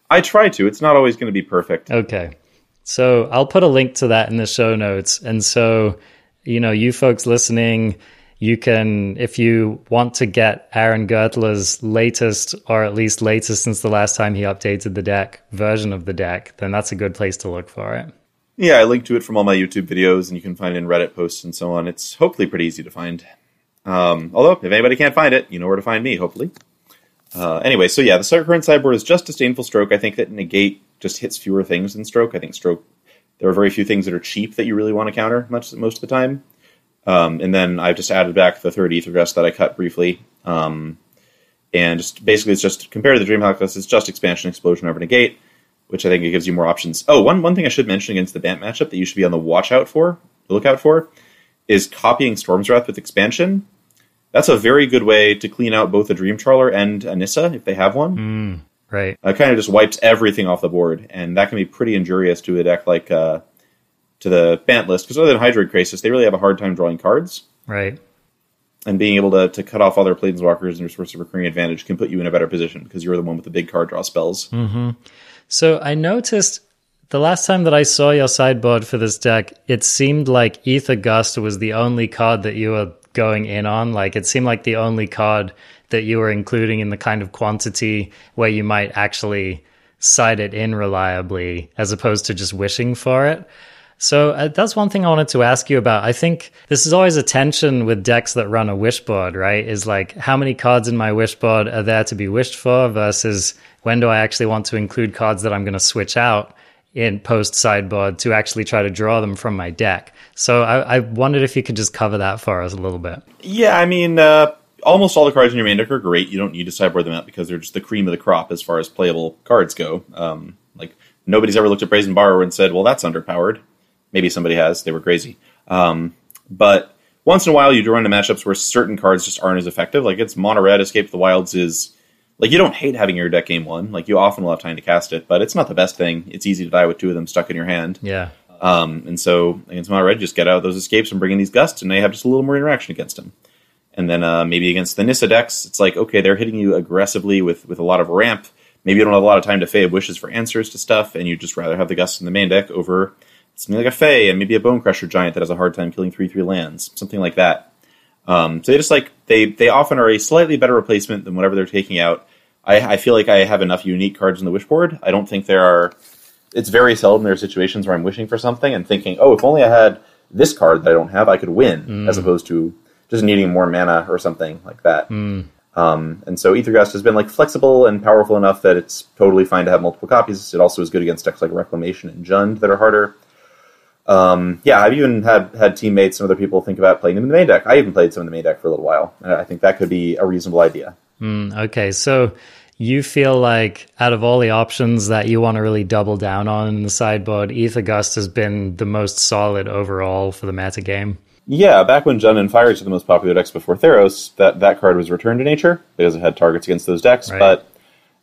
I try to. It's not always going to be perfect. Okay. So I'll put a link to that in the show notes. And so, you know, you folks listening, you can, if you want to get Aaron Gertler's latest, or at least latest since the last time he updated the deck version of the deck, then that's a good place to look for it. Yeah, I link to it from all my YouTube videos, and you can find it in Reddit posts and so on. It's hopefully pretty easy to find. Um, although, if anybody can't find it, you know where to find me, hopefully. Uh, anyway, so yeah, the current sideboard is just disdainful stroke. I think that negate just hits fewer things than stroke. I think stroke, there are very few things that are cheap that you really want to counter much most of the time. Um, and then I've just added back the third Aether Gust that I cut briefly. Um, and just basically, it's just compared to the Dreamhack list, it's just expansion, explosion over negate which I think it gives you more options. Oh, one one thing I should mention against the Bant matchup that you should be on the watch out for, look out for, is copying Storm's Wrath with expansion. That's a very good way to clean out both a Dream Trawler and a Nissa if they have one. Mm, right. It kind of just wipes everything off the board, and that can be pretty injurious to a deck like uh, to the Bant list because other than Hydroid Krasis, they really have a hard time drawing cards. Right. And being able to, to cut off other Planeswalkers and your source of recurring advantage can put you in a better position because you're the one with the big card draw spells. Mm-hmm. So I noticed the last time that I saw your sideboard for this deck, it seemed like Aether Gust was the only card that you were going in on. Like it seemed like the only card that you were including in the kind of quantity where you might actually side it in reliably as opposed to just wishing for it. So uh, that's one thing I wanted to ask you about. I think this is always a tension with decks that run a wish board, right? Is like how many cards in my wish board are there to be wished for versus when do I actually want to include cards that I'm going to switch out in post sideboard to actually try to draw them from my deck. So I, I wondered if you could just cover that for us a little bit. Yeah, I mean, uh, almost all the cards in your main deck are great. You don't need to sideboard them out because they're just the cream of the crop as far as playable cards go. Um, like nobody's ever looked at Brazen Borrower and said, "Well, that's underpowered." Maybe somebody has. They were crazy. Um, but once in a while, you do run into matchups where certain cards just aren't as effective. Like it's Mono Red Escape the Wilds is like you don't hate having your deck game one. Like you often will have time to cast it, but it's not the best thing. It's easy to die with two of them stuck in your hand. Yeah. Um, and so against Mono Red, just get out those escapes and bring in these gusts, and they have just a little more interaction against them. And then uh, maybe against the Nissa decks, it's like okay, they're hitting you aggressively with with a lot of ramp. Maybe you don't have a lot of time to Fae wishes for answers to stuff, and you'd just rather have the gusts in the main deck over something like a Fae and maybe a Bone Crusher giant that has a hard time killing three three lands, something like that. Um, so they just like they they often are a slightly better replacement than whatever they're taking out. I, I feel like I have enough unique cards in the wish board. I don't think there are. It's very seldom there are situations where I'm wishing for something and thinking, oh, if only I had this card that I don't have, I could win, mm. as opposed to just needing more mana or something like that. Mm. Um, and so Aethergust has been like flexible and powerful enough that it's totally fine to have multiple copies. It also is good against decks like Reclamation and Jund that are harder. Um, yeah, I've even had had teammates and other people think about playing them in the main deck. I even played some in the main deck for a little while. I think that could be a reasonable idea. Mm, okay, so you feel like out of all the options that you want to really double down on in the sideboard, Aether Gust has been the most solid overall for the meta game. Yeah, back when Jund and Fires were the most popular decks before Theros, that, that card was returned to nature because it had targets against those decks. Right. But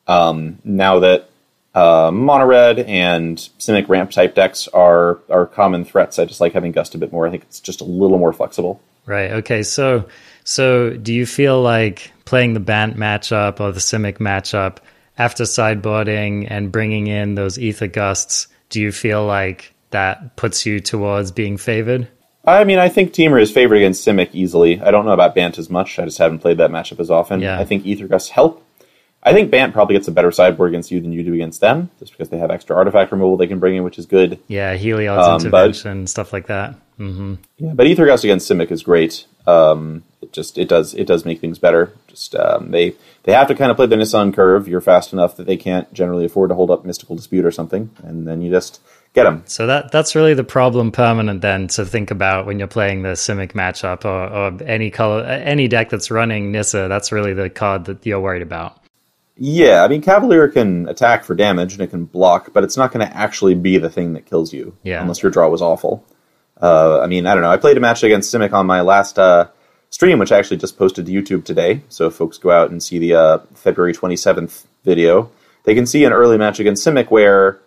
um, now that uh, mono red and Simic ramp type decks are are common threats, I just like having Gust a bit more. I think it's just a little more flexible. Right. Okay. So so do you feel like playing the Bant matchup or the Simic matchup after sideboarding and bringing in those Aether Gusts? Do you feel like that puts you towards being favored? I mean, I think Temur is favored against Simic easily. I don't know about Bant as much. I just haven't played that matchup as often. Yeah. I think Aether Gusts help. I think Bant probably gets a better sideboard against you than you do against them, just because they have extra artifact removal they can bring in, which is good. Yeah, Heliod's um, intervention, but, stuff like that. Mm-hmm. Yeah, but Aether Gust against Simic is great. Um, it just it does it does make things better. Just um, they they have to kind of play the Nissan curve. You're fast enough that they can't generally afford to hold up Mystical Dispute or something, and then you just get them. So that that's really the problem permanent then to think about when you're playing the Simic matchup or, or any color any deck that's running Nissa. That's really the card that you're worried about. Yeah, I mean, Cavalier can attack for damage and it can block, but it's not going to actually be the thing that kills you. Yeah. Unless your draw was awful. Uh, I mean, I don't know. I played a match against Simic on my last uh, stream, which I actually just posted to YouTube today. So if folks go out and see the uh, February 27th video, they can see an early match against Simic where.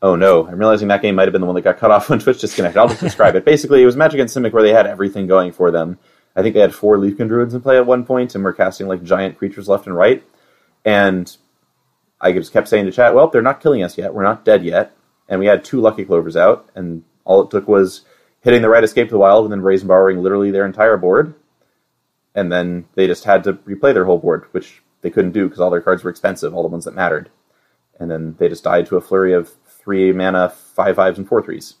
Oh no, I'm realizing that game might have been the one that got cut off [LAUGHS] when Twitch disconnected. I'll just describe it. Basically, it was Magic against Simic where they had everything going for them. I think they had four Leafkin Druids in play at one point and were casting like giant creatures left and right. And I just kept saying to chat, well, they're not killing us yet. We're not dead yet. And we had two Lucky Clovers out, and all it took was hitting the right escape to the wild and then Brazen Borrowing literally their entire board. And then they just had to replay their whole board, which they couldn't do because all their cards were expensive, all the ones that mattered. And then they just died to a flurry of three mana, five fives, and four threes.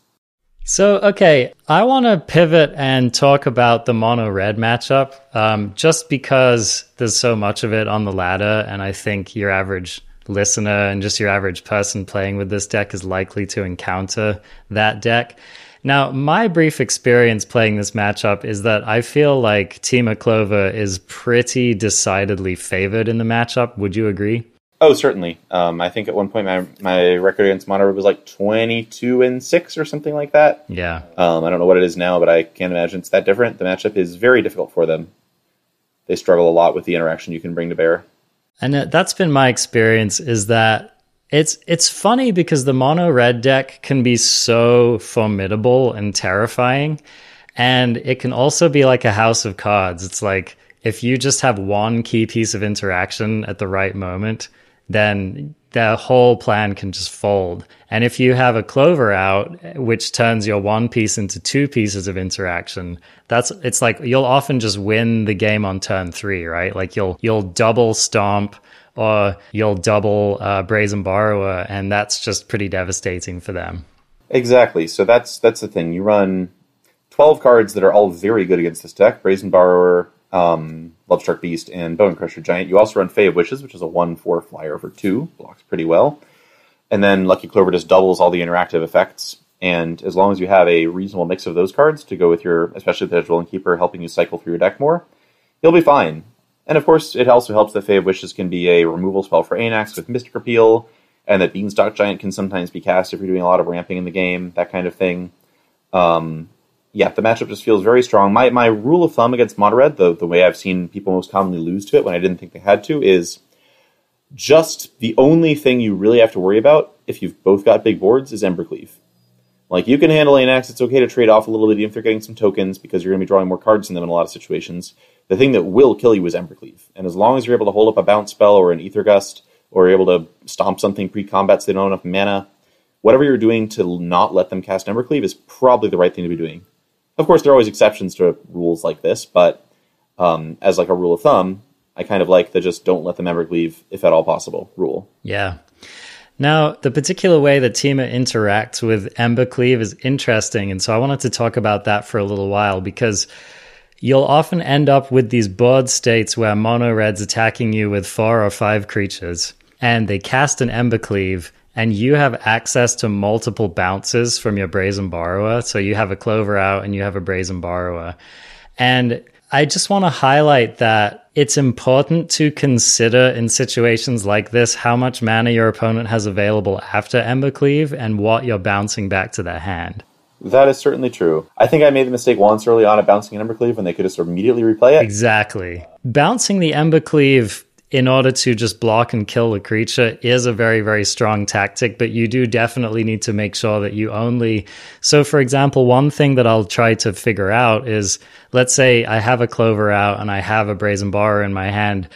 So, okay, I want to pivot and talk about the mono red matchup um, just because there's so much of it on the ladder. And I think your average listener and just your average person playing with this deck is likely to encounter that deck. Now, my brief experience playing this matchup is that I feel like Temur Clover is pretty decidedly favored in the matchup. Would you agree? Oh, certainly. Um, I think at one point my my record against Mono was like twenty two and six or something like that. Yeah. Um, I don't know what it is now, but I can't imagine it's that different. The matchup is very difficult for them. They struggle a lot with the interaction you can bring to bear. And that's been my experience. Is that it's it's funny because the mono red deck can be so formidable and terrifying, and it can also be like a house of cards. It's like if you just have one key piece of interaction at the right moment then the whole plan can just fold. And if you have a clover out, which turns your one piece into two pieces of interaction, that's it's like you'll often just win the game on turn three, right? Like you'll you'll double stomp or you'll double uh, brazen borrower, and that's just pretty devastating for them. Exactly. So that's that's the thing. You run twelve cards that are all very good against this deck: brazen borrower, um, Lovestruck Beast, and Bone Crusher Giant. You also run Fae of Wishes, which is a 1 4 flyer over 2, blocks pretty well. And then Lucky Clover just doubles all the interactive effects. And as long as you have a reasonable mix of those cards to go with your, especially the Edgewall Innkeeper helping you cycle through your deck more, you'll be fine. And of course, it also helps that Fae of Wishes can be a removal spell for Anax with Mystic Repeal, and that Beanstalk Giant can sometimes be cast if you're doing a lot of ramping in the game, that kind of thing. Um, yeah, the matchup just feels very strong. My my rule of thumb against mono red, the the way I've seen people most commonly lose to it when I didn't think they had to, is just the only thing you really have to worry about if you've both got big boards is Embercleave. Like you can handle Anax, it's okay to trade off a little bit if they're getting some tokens because you're going to be drawing more cards than them in a lot of situations. The thing that will kill you is Embercleave, and as long as you're able to hold up a bounce spell or an Aether Gust, or able to stomp something pre-combat so they don't have enough mana, whatever you're doing to not let them cast Embercleave is probably the right thing to be doing. Of course, there are always exceptions to rules like this, but um, as like a rule of thumb, I kind of like the just don't let them ever leave if at all possible rule. Yeah. Now, the particular way that Temur interacts with Embercleave is interesting, and so I wanted to talk about that for a little while because you'll often end up with these board states where mono red's attacking you with four or five creatures, and they cast an Embercleave, and you have access to multiple bounces from your brazen borrower. So you have a clover out and you have a brazen borrower. And I just want to highlight that it's important to consider in situations like this how much mana your opponent has available after Embercleave and what you're bouncing back to their hand. That is certainly true. I think I made the mistake once early on of bouncing an Embercleave when they could just immediately replay it. Exactly. Bouncing the Embercleave in order to just block and kill the creature is a very, very strong tactic, but you do definitely need to make sure that you only. So, for example, one thing that I'll try to figure out is let's say I have a Clover out and I have a Brazen Borrower in my hand.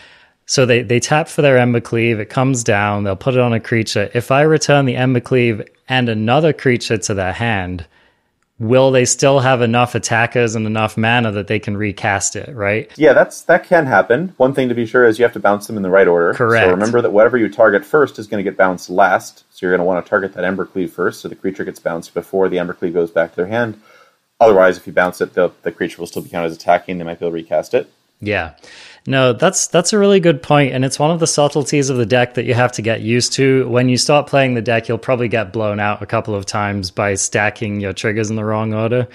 So they, they tap for their Embercleave, it comes down, they'll put it on a creature. If I return the Embercleave and another creature to their hand, will they still have enough attackers and enough mana that they can recast it, right? Yeah, that's that can happen. One thing to be sure is you have to bounce them in the right order. Correct. So remember that whatever you target first is going to get bounced last. So you're going to want to target that Embercleave first, so the creature gets bounced before the Embercleave goes back to their hand. Otherwise, if you bounce it, the, the creature will still be counted as attacking. They might be able to recast it. Yeah. No, that's that's a really good point, and it's one of the subtleties of the deck that you have to get used to. When you start playing the deck, you'll probably get blown out a couple of times by stacking your triggers in the wrong order.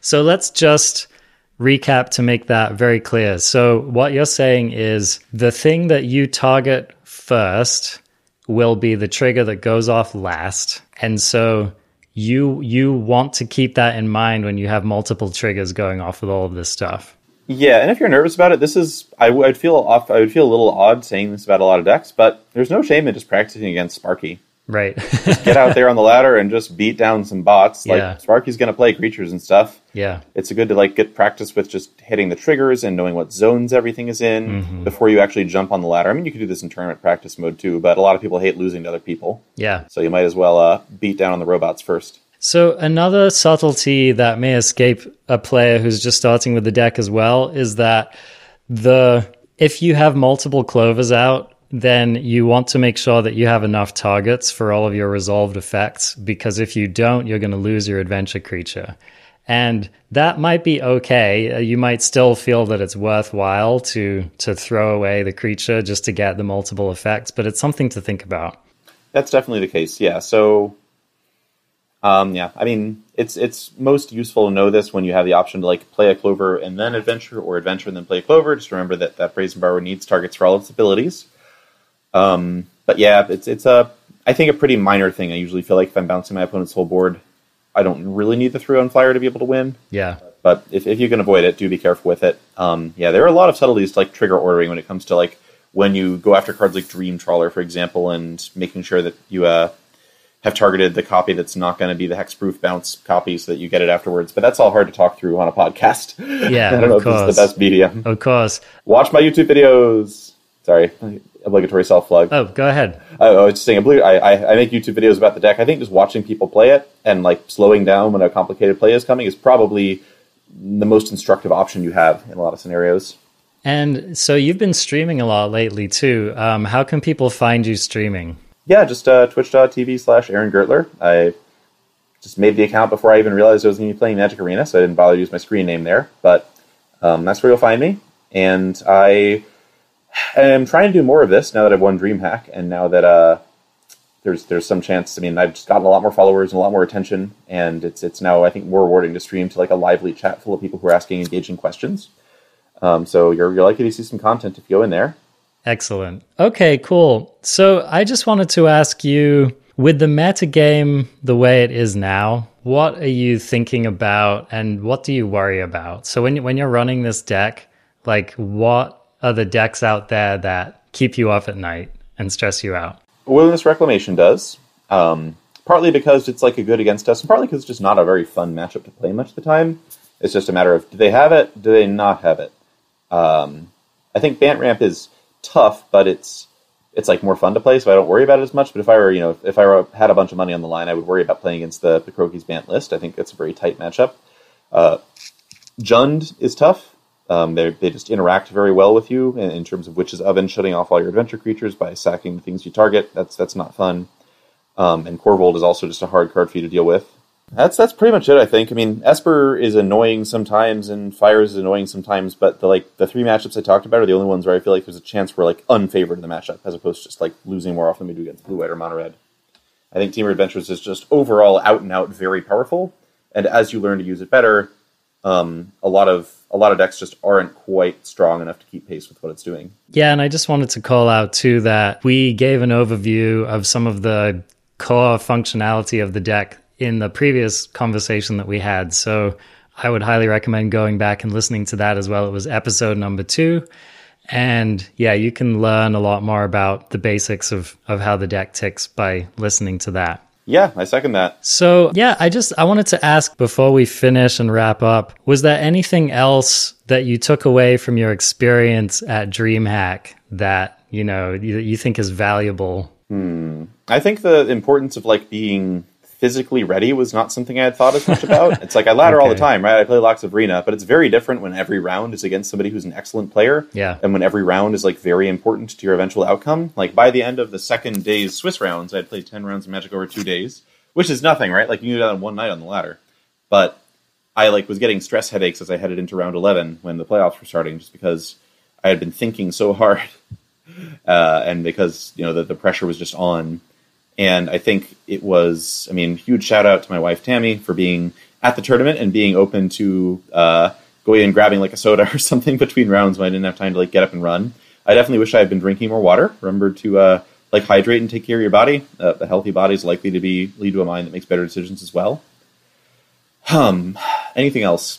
So let's just recap to make that very clear. So what you're saying is the thing that you target first will be the trigger that goes off last. And so you you want to keep that in mind when you have multiple triggers going off with all of this stuff. Yeah, and if you're nervous about it, this is I would feel off. I would feel a little odd saying this about a lot of decks, but there's no shame in just practicing against Sparky. Right. Get out there on the ladder and just beat down some bots. Like Yeah. Sparky's going to play creatures and stuff. yeah. It's good to like get practice with just hitting the triggers and knowing what zones everything is in Mm-hmm. before you actually jump on the ladder. I mean, you could do this in tournament practice mode too, but a lot of people hate losing to other people, Yeah. so you might as well uh, beat down on the robots first. So another subtlety that may escape a player who's just starting with the deck as well is that the if you have multiple clovers out, then you want to make sure that you have enough targets for all of your resolved effects because if you don't, you're going to lose your adventure creature. And that might be okay. Uh, You might still feel that it's worthwhile to to throw away the creature just to get the multiple effects, but it's something to think about. That's definitely the case. Yeah. So, um, yeah. I mean, it's it's most useful to know this when you have the option to like play a clover and then adventure, or adventure and then play a clover. Just remember that that brazen borrower needs targets for all its abilities. Um, but yeah, it's it's a I think a pretty minor thing. I usually feel like if I'm bouncing my opponent's whole board, I don't really need the three on flyer to be able to win. Yeah. But if, if you can avoid it, do be careful with it. Um, yeah, there are a lot of subtleties to like trigger ordering when it comes to like when you go after cards like Dream Trawler, for example, and making sure that you uh, have targeted the copy that's not going to be the hexproof bounce copy so that you get it afterwards. But that's all hard to talk through on a podcast. Yeah, [LAUGHS] I don't know of if course. the best medium. Of course. Watch my YouTube videos. Sorry, obligatory self plug. Oh, go ahead. I, I was just saying, I, I, I make YouTube videos about the deck. I think just watching people play it and like slowing down when a complicated play is coming is probably the most instructive option you have in a lot of scenarios. And so you've been streaming a lot lately too. Um, how can people find you streaming? Yeah, just uh, twitch.tv slash Aaron Gertler. I just made the account before I even realized I was going to be playing Magic Arena, so I didn't bother to use my screen name there. But um, that's where you'll find me. And I am trying to do more of this now that I've won DreamHack, and now that uh, there's there's some chance. I mean, I've just gotten a lot more followers and a lot more attention, and it's it's now I think more rewarding to stream to like a lively chat full of people who are asking engaging questions. Um, so you're you're likely to see some content if you go in there. Excellent. Okay, cool. So I just wanted to ask you with the meta game the way it is now, what are you thinking about and what do you worry about? So when when you're running this deck, like what are the decks out there that keep you up at night and stress you out? Wilderness Reclamation does. Um, partly because it's like a good against us, and partly because it's just not a very fun matchup to play much of the time. It's just a matter of do they have it, do they not have it. Um, I think Bant Ramp is tough, but it's it's like more fun to play, so I don't worry about it as much. But if I were, you know, if I were, had a bunch of money on the line, I would worry about playing against the Crokeyz Bant list. I think it's a very tight matchup. Uh, Jund is tough. Um, they they just interact very well with you in, in terms of Witch's Oven shutting off all your adventure creatures by sacking the things you target. That's that's not fun. Um, and Korvold is also just a hard card for you to deal with. That's that's pretty much it. I think. I mean, Esper is annoying sometimes, and Fire is annoying sometimes. But the like the three matchups I talked about are the only ones where I feel like there's a chance we're like unfavored in the matchup, as opposed to just like losing more often than we do against Blue White or Mono Red. I think Temur Adventures is just overall out and out very powerful, and as you learn to use it better, um, a lot of a lot of decks just aren't quite strong enough to keep pace with what it's doing. Yeah, and I just wanted to call out too that we gave an overview of some of the core functionality of the deck in the previous conversation that we had. So I would highly recommend going back and listening to that as well. It was episode number two. And yeah, you can learn a lot more about the basics of, of how the deck ticks by listening to that. Yeah, I second that. So, yeah, I just I wanted to ask before we finish and wrap up, was there anything else that you took away from your experience at DreamHack that, you know, you, you think is valuable? Hmm. I think the importance of like being physically ready was not something I had thought as much about. it's like I ladder okay. all the time, right? I play lots of arena, but it's very different when every round is against somebody who's an excellent player. Yeah. And when every round is like very important to your eventual outcome. Like by the end of the second day's Swiss rounds, I'd played 10 rounds of Magic over two days, which is nothing, right? Like you can do that in one night on the ladder. But I like was getting stress headaches as I headed into round 11 when the playoffs were starting just because I had been thinking so hard. [LAUGHS] Uh, and because, you know, the, the pressure was just on and I think it was, I mean, huge shout out to my wife Tammy for being at the tournament and being open to uh, going and grabbing like a soda [LAUGHS] or something between rounds when I didn't have time to like get up and run. I definitely wish I had been drinking more water. Remember to uh, like hydrate and take care of your body. Uh, a healthy body is likely to be lead to a mind that makes better decisions as well. Um, anything else?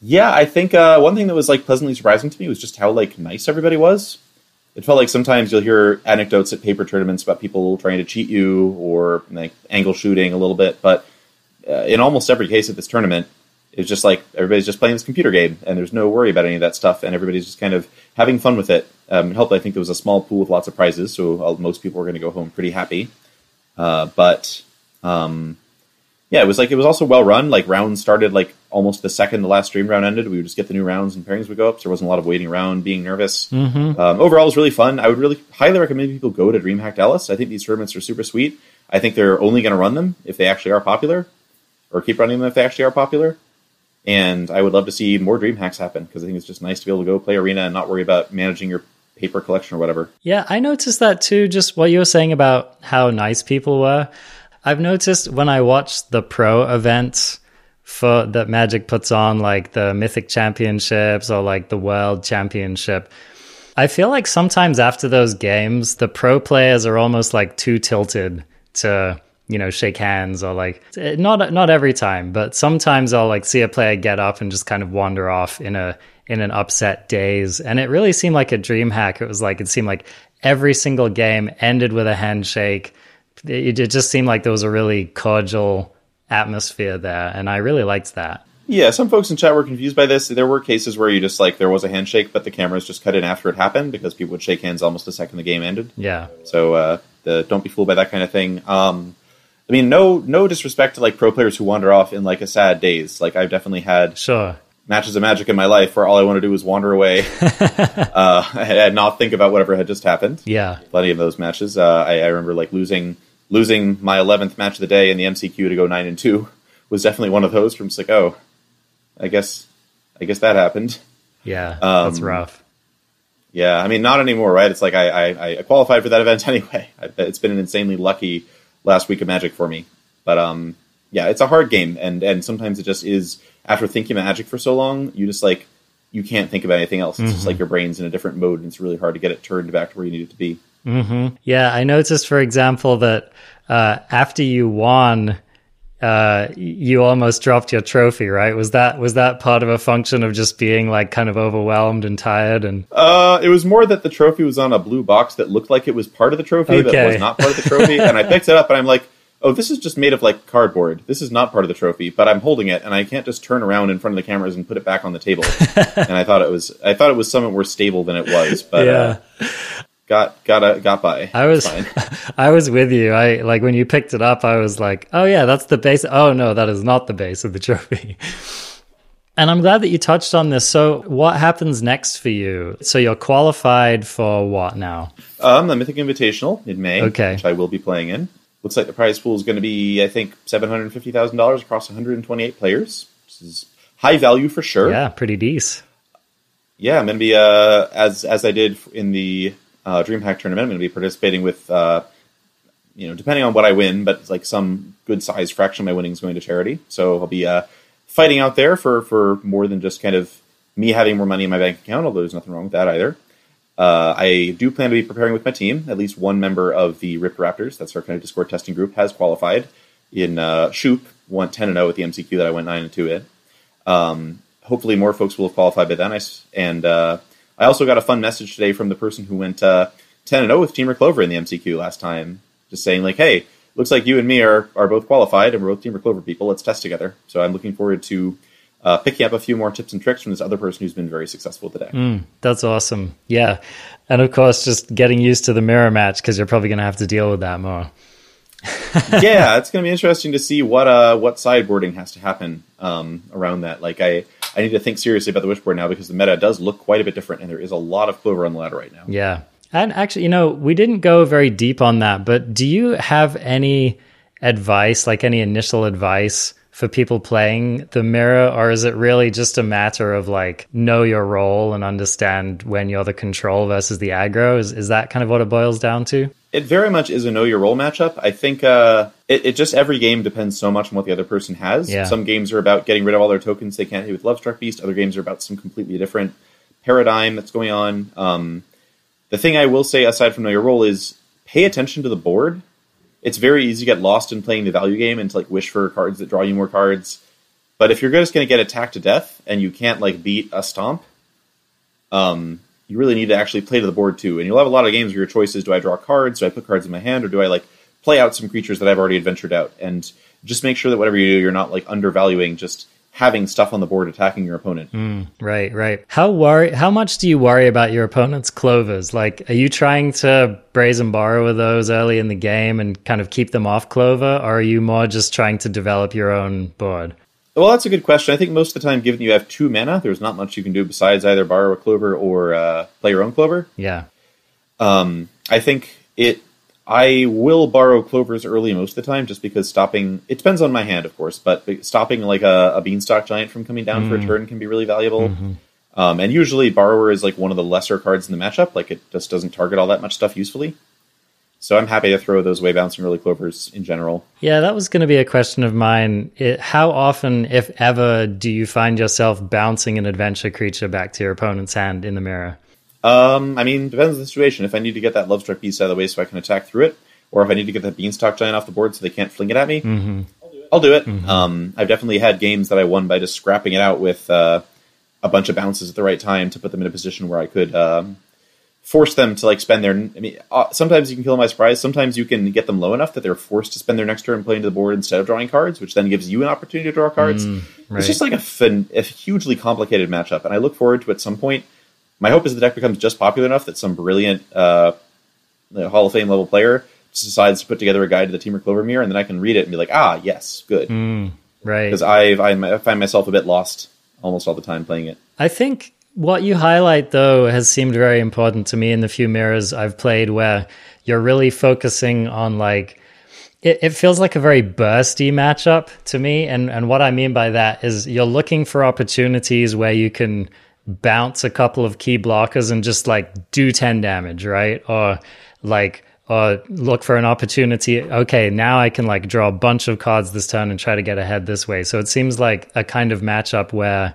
Yeah, I think uh, one thing that was like pleasantly surprising to me was just how like nice everybody was it felt like sometimes you'll hear anecdotes at paper tournaments about people trying to cheat you or like angle shooting a little bit, but uh, in almost every case at this tournament, it's just like everybody's just playing this computer game and there's no worry about any of that stuff, and everybody's just kind of having fun with it. Um, it helped. I think there was a small pool with lots of prizes, so most people were going to go home pretty happy. Uh, but um, yeah, it was like it was also well run. Like rounds started like almost the second the last stream round ended. We would just get the new rounds and pairings would go up. So there wasn't a lot of waiting around, being nervous. Mm-hmm. Um, overall, it was really fun. I would really highly recommend people go to DreamHack Dallas. I think these tournaments are super sweet. I think they're only going to run them if they actually are popular, or keep running them if they actually are popular. And I would love to see more DreamHacks happen because I think it's just nice to be able to go play arena and not worry about managing your paper collection or whatever. Yeah, I noticed that too. Just what you were saying about how nice people were. I've noticed when I watch the pro events for that Magic puts on, like the Mythic Championships or like the World Championship, I feel like sometimes after those games, the pro players are almost like too tilted to you know shake hands or like not not every time, but sometimes I'll like see a player get up and just kind of wander off in a in an upset daze, and it really seemed like a dream hack. It was like it seemed like every single game ended with a handshake it, it just seemed like there was a really cordial atmosphere there, and I really liked that. Yeah, some folks in chat were confused by this. There were cases where you just like there was a handshake, but the cameras just cut in after it happened because people would shake hands almost the second the game ended. Yeah. So uh, the don't be fooled by that kind of thing. Um, I mean, no no disrespect to like pro players who wander off in like a sad daze. Like I've definitely had sure matches of Magic in my life where all I want to do is wander away [LAUGHS] uh, [LAUGHS] and not think about whatever had just happened. Yeah, plenty of those matches. Uh, I, I remember like losing losing my 11th match of the day in the MCQ to go 9 and 2 was definitely one of those from like, oh, I guess, I guess that happened. Yeah, um, that's rough. Yeah, I mean, not anymore, right? It's like I, I, I qualified for that [LAUGHS] event anyway. It's been an insanely lucky last week of Magic for me, but um, yeah, it's a hard game, and and sometimes it just is. After thinking about Magic for so long, you just like you can't think about anything else. It's mm-hmm. just like your brain's in a different mode, and it's really hard to get it turned back to where you need it to be. Mm-hmm. Yeah, I noticed, for example, that uh, after you won, uh, you almost dropped your trophy, right? Was that was that part of a function of just being like kind of overwhelmed and tired? And uh, it was more that the trophy was on a blue box that looked like it was part of the trophy, okay. but was not part of the trophy. and I picked it up, and I'm like, "Oh, this is just made of like cardboard. This is not part of the trophy." But I'm holding it, and I can't just turn around in front of the cameras and put it back on the table. [LAUGHS] and I thought it was, I thought it was somewhat more stable than it was. But uh, yeah got got a, got by. I was [LAUGHS] I was with you. I like when you picked it up. I was like, oh yeah, that's the base. Oh no, that is not the base of the trophy. [LAUGHS] And I'm glad that you touched on this. So, what happens next for you? So, you're qualified for what now? Um, the Mythic Invitational in May, okay. which I will be playing in. Looks like the prize pool is going to be, I think, seven hundred fifty thousand dollars across 128 players. This is high value for sure. Yeah, pretty decent. Yeah, I'm going to be uh, as as I did in the uh, DreamHack tournament. I'm going to be participating with, uh, you know, depending on what I win, but like some good sized fraction of my winnings going to charity. So I'll be uh, fighting out there for for more than just kind of me having more money in my bank account. Although there's nothing wrong with that either. Uh, I do plan to be preparing with my team. At least one member of the Ripped Raptors, that's our kind of Discord testing group, has qualified in uh, Shoop, went 10 and 0 at the MCQ that I went 9 and 2 in. Um, hopefully, more folks will have qualified by then. I, and uh, I also got a fun message today from the person who went uh, 10 and 0 with Temur Clover in the MCQ last time, just saying, like, hey, looks like you and me are, are both qualified and we're both Temur Clover people. Let's test together. So I'm looking forward to uh, picking up a few more tips and tricks from this other person who's been very successful today. Mm, that's awesome. Yeah. And of course, just getting used to the mirror match because you're probably going to have to deal with that more. [LAUGHS] yeah, it's going to be interesting to see what uh, what sideboarding has to happen um, around that. Like, I I need to think seriously about the wishboard now because the meta does look quite a bit different, and there is a lot of clover on the ladder right now. Yeah, and actually, you know, we didn't go very deep on that, but do you have any advice, like any initial advice? For people playing the mirror or is it really just a matter of like know your role and understand when you're the control versus the aggro? Is, is that kind of what it boils down to? It very much is a know your role matchup. I think uh, it, it, just every game depends so much on what the other person has. Yeah. some games are about getting rid of all their tokens they can't hit with lovestruck beast. Other games are about some completely different paradigm that's going on. Um, the thing i will say aside from know your role is pay attention to the board it's very easy to get lost in playing the value game and to like wish for cards that draw you more cards. But if you're just going to get attacked to death and you can't like beat a stomp, um, you really need to actually play to the board too. And you'll have a lot of games where your choice is: do I draw cards, do I put cards in my hand, or do I like play out some creatures that I've already adventured out? And just make sure that whatever you do, you're not like undervaluing just having stuff on the board attacking your opponent. Mm, right, right. How worry? How much do you worry about your opponent's clovers? Like, are you trying to brazen borrow those early in the game and kind of keep them off clover, or are you more just trying to develop your own board? Well, that's a good question. I think most of the time, given you have two mana, there's not much you can do besides either borrow a clover or uh, play your own clover. Yeah. Um, I think it I will borrow clovers early most of the time, just because stopping it depends on my hand, of course, but stopping like a, a beanstalk giant from coming down mm. for a mm. turn can be really valuable. Mm-hmm. Um, and usually, borrower is like one of the lesser cards in the matchup; like it just doesn't target all that much stuff usefully. So I'm happy to throw those way bouncing early clovers in general. Yeah, that was going to be a question of mine. It, how often, if ever, do you find yourself bouncing an adventure creature back to your opponent's hand in the mirror? Um, I mean, depends on the situation. If I need to get that Lovestruck Beast out of the way so I can attack through it, or if I need to get that Beanstalk Giant off the board so they can't fling it at me, mm-hmm. I'll do it. Mm-hmm. Um, I've definitely had games that I won by just scrapping it out with uh, a bunch of bounces at the right time to put them in a position where I could um, force them to like spend their. I mean, uh, sometimes you can kill them by surprise. Sometimes you can get them low enough that they're forced to spend their next turn playing to the board instead of drawing cards, which then gives you an opportunity to draw cards. Mm, right. It's just like a, fin- a hugely complicated matchup, and I look forward to at some point my hope is the deck becomes just popular enough that some brilliant uh, Hall of Fame level player just decides to put together a guide to the Temur Clover Mirror, and then I can read it and be like, ah, yes, good. Mm, right. Because I, I find myself a bit lost almost all the time playing it. I think what you highlight, though, has seemed very important to me in the few mirrors I've played where you're really focusing on like it, it, feels like a very bursty matchup to me. And and what I mean by that is you're looking for opportunities where you can bounce a couple of key blockers and just like do 10 damage, right? Or like or look for an opportunity. Okay, now I can like draw a bunch of cards this turn and try to get ahead this way. So it seems like a kind of matchup where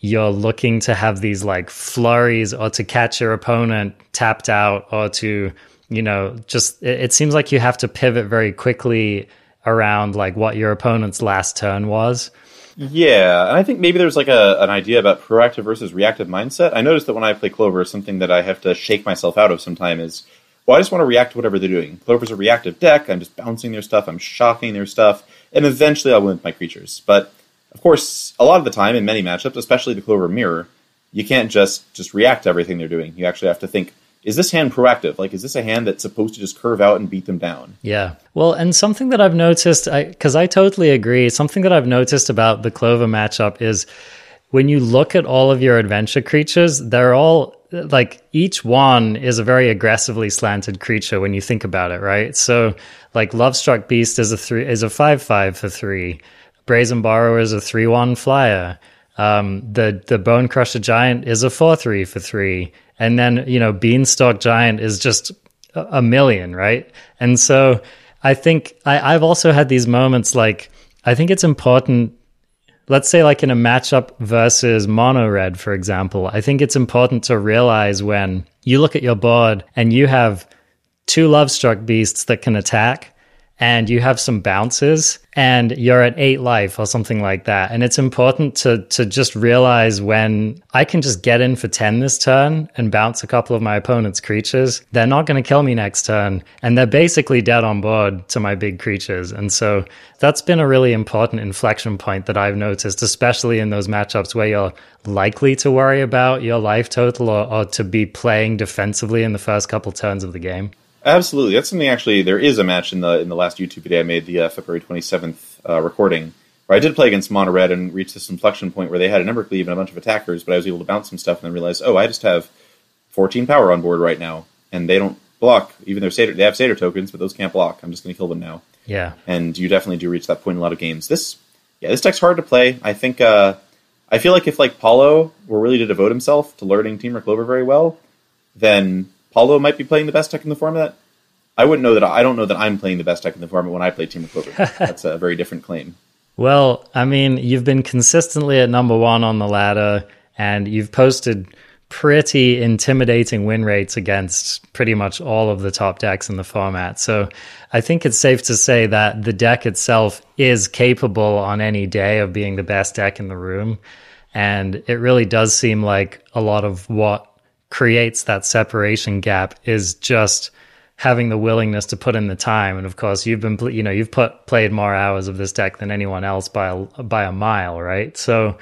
you're looking to have these like flurries or to catch your opponent tapped out or to, you know, just it, it seems like you have to pivot very quickly around like what your opponent's last turn was. Yeah, and I think maybe there's like a, an idea about proactive versus reactive mindset. I noticed that when I play Clover, something that I have to shake myself out of sometime is, well, I just want to react to whatever they're doing. Clover's a reactive deck. I'm just bouncing their stuff. I'm shocking their stuff, and eventually I'll win with my creatures. But of course, a lot of the time in many matchups, especially the Clover Mirror, you can't just just react to everything they're doing. You actually have to think, is this hand proactive? Like, is this a hand that's supposed to just curve out and beat them down? Yeah. Well, and something that I've noticed, I because I, I, totally agree, something that I've noticed about the Clover matchup is when you look at all of your adventure creatures, they're all like each one is a very aggressively slanted creature when you think about it, right? So, like Lovestruck Beast is a three is a five five for three. Brazen Borrower is a three one flyer. Um, the the Bone Crusher Giant is a four three for three and then you know beanstalk giant is just a million right? And so i think I, i've also had these moments like i think it's important let's say like in a matchup versus mono red, for example, I think it's important to realize when you look at your board and you have two love struck beasts that can attack and you have some bounces and you're at eight life or something like that. And it's important to to just realize when I can just get in for 10 this turn and bounce a couple of my opponent's creatures, they're not going to kill me next turn. And they're basically dead on board to my big creatures. And so that's been a really important inflection point that I've noticed, especially in those matchups where you're likely to worry about your life total or, or to be playing defensively in the first couple turns of the game. Absolutely, that's something. Actually, there is a match in the in the last YouTube video I made, the uh, February twenty seventh uh, recording, where I did play against Mono Red and reached this inflection point where they had an Embercleave and a bunch of attackers, but I was able to bounce some stuff and then realized, oh, I just have fourteen power on board right now, and they don't block. Even though they have Satyr tokens, but those can't block. I'm just going to kill them now. Yeah, and you definitely do reach that point in a lot of games. This, yeah, this deck's hard to play. I think. Uh, I feel like if like Paulo were really to devote himself to learning Temur Clover very well, then Paulo might be playing the best deck in the format I wouldn't know that. I don't know that I'm playing the best deck in the format when I play Temur Clover. [LAUGHS] That's a very different claim. Well, I mean, you've been consistently at number one on the ladder, and you've posted pretty intimidating win rates against pretty much all of the top decks in the format. So I think it's safe to say that the deck itself is capable on any day of being the best deck in the room. And it really does seem like a lot of what creates that separation gap is just having the willingness to put in the time. And of course, you've been, you know, you've put played more hours of this deck than anyone else by a, by a mile, right? So,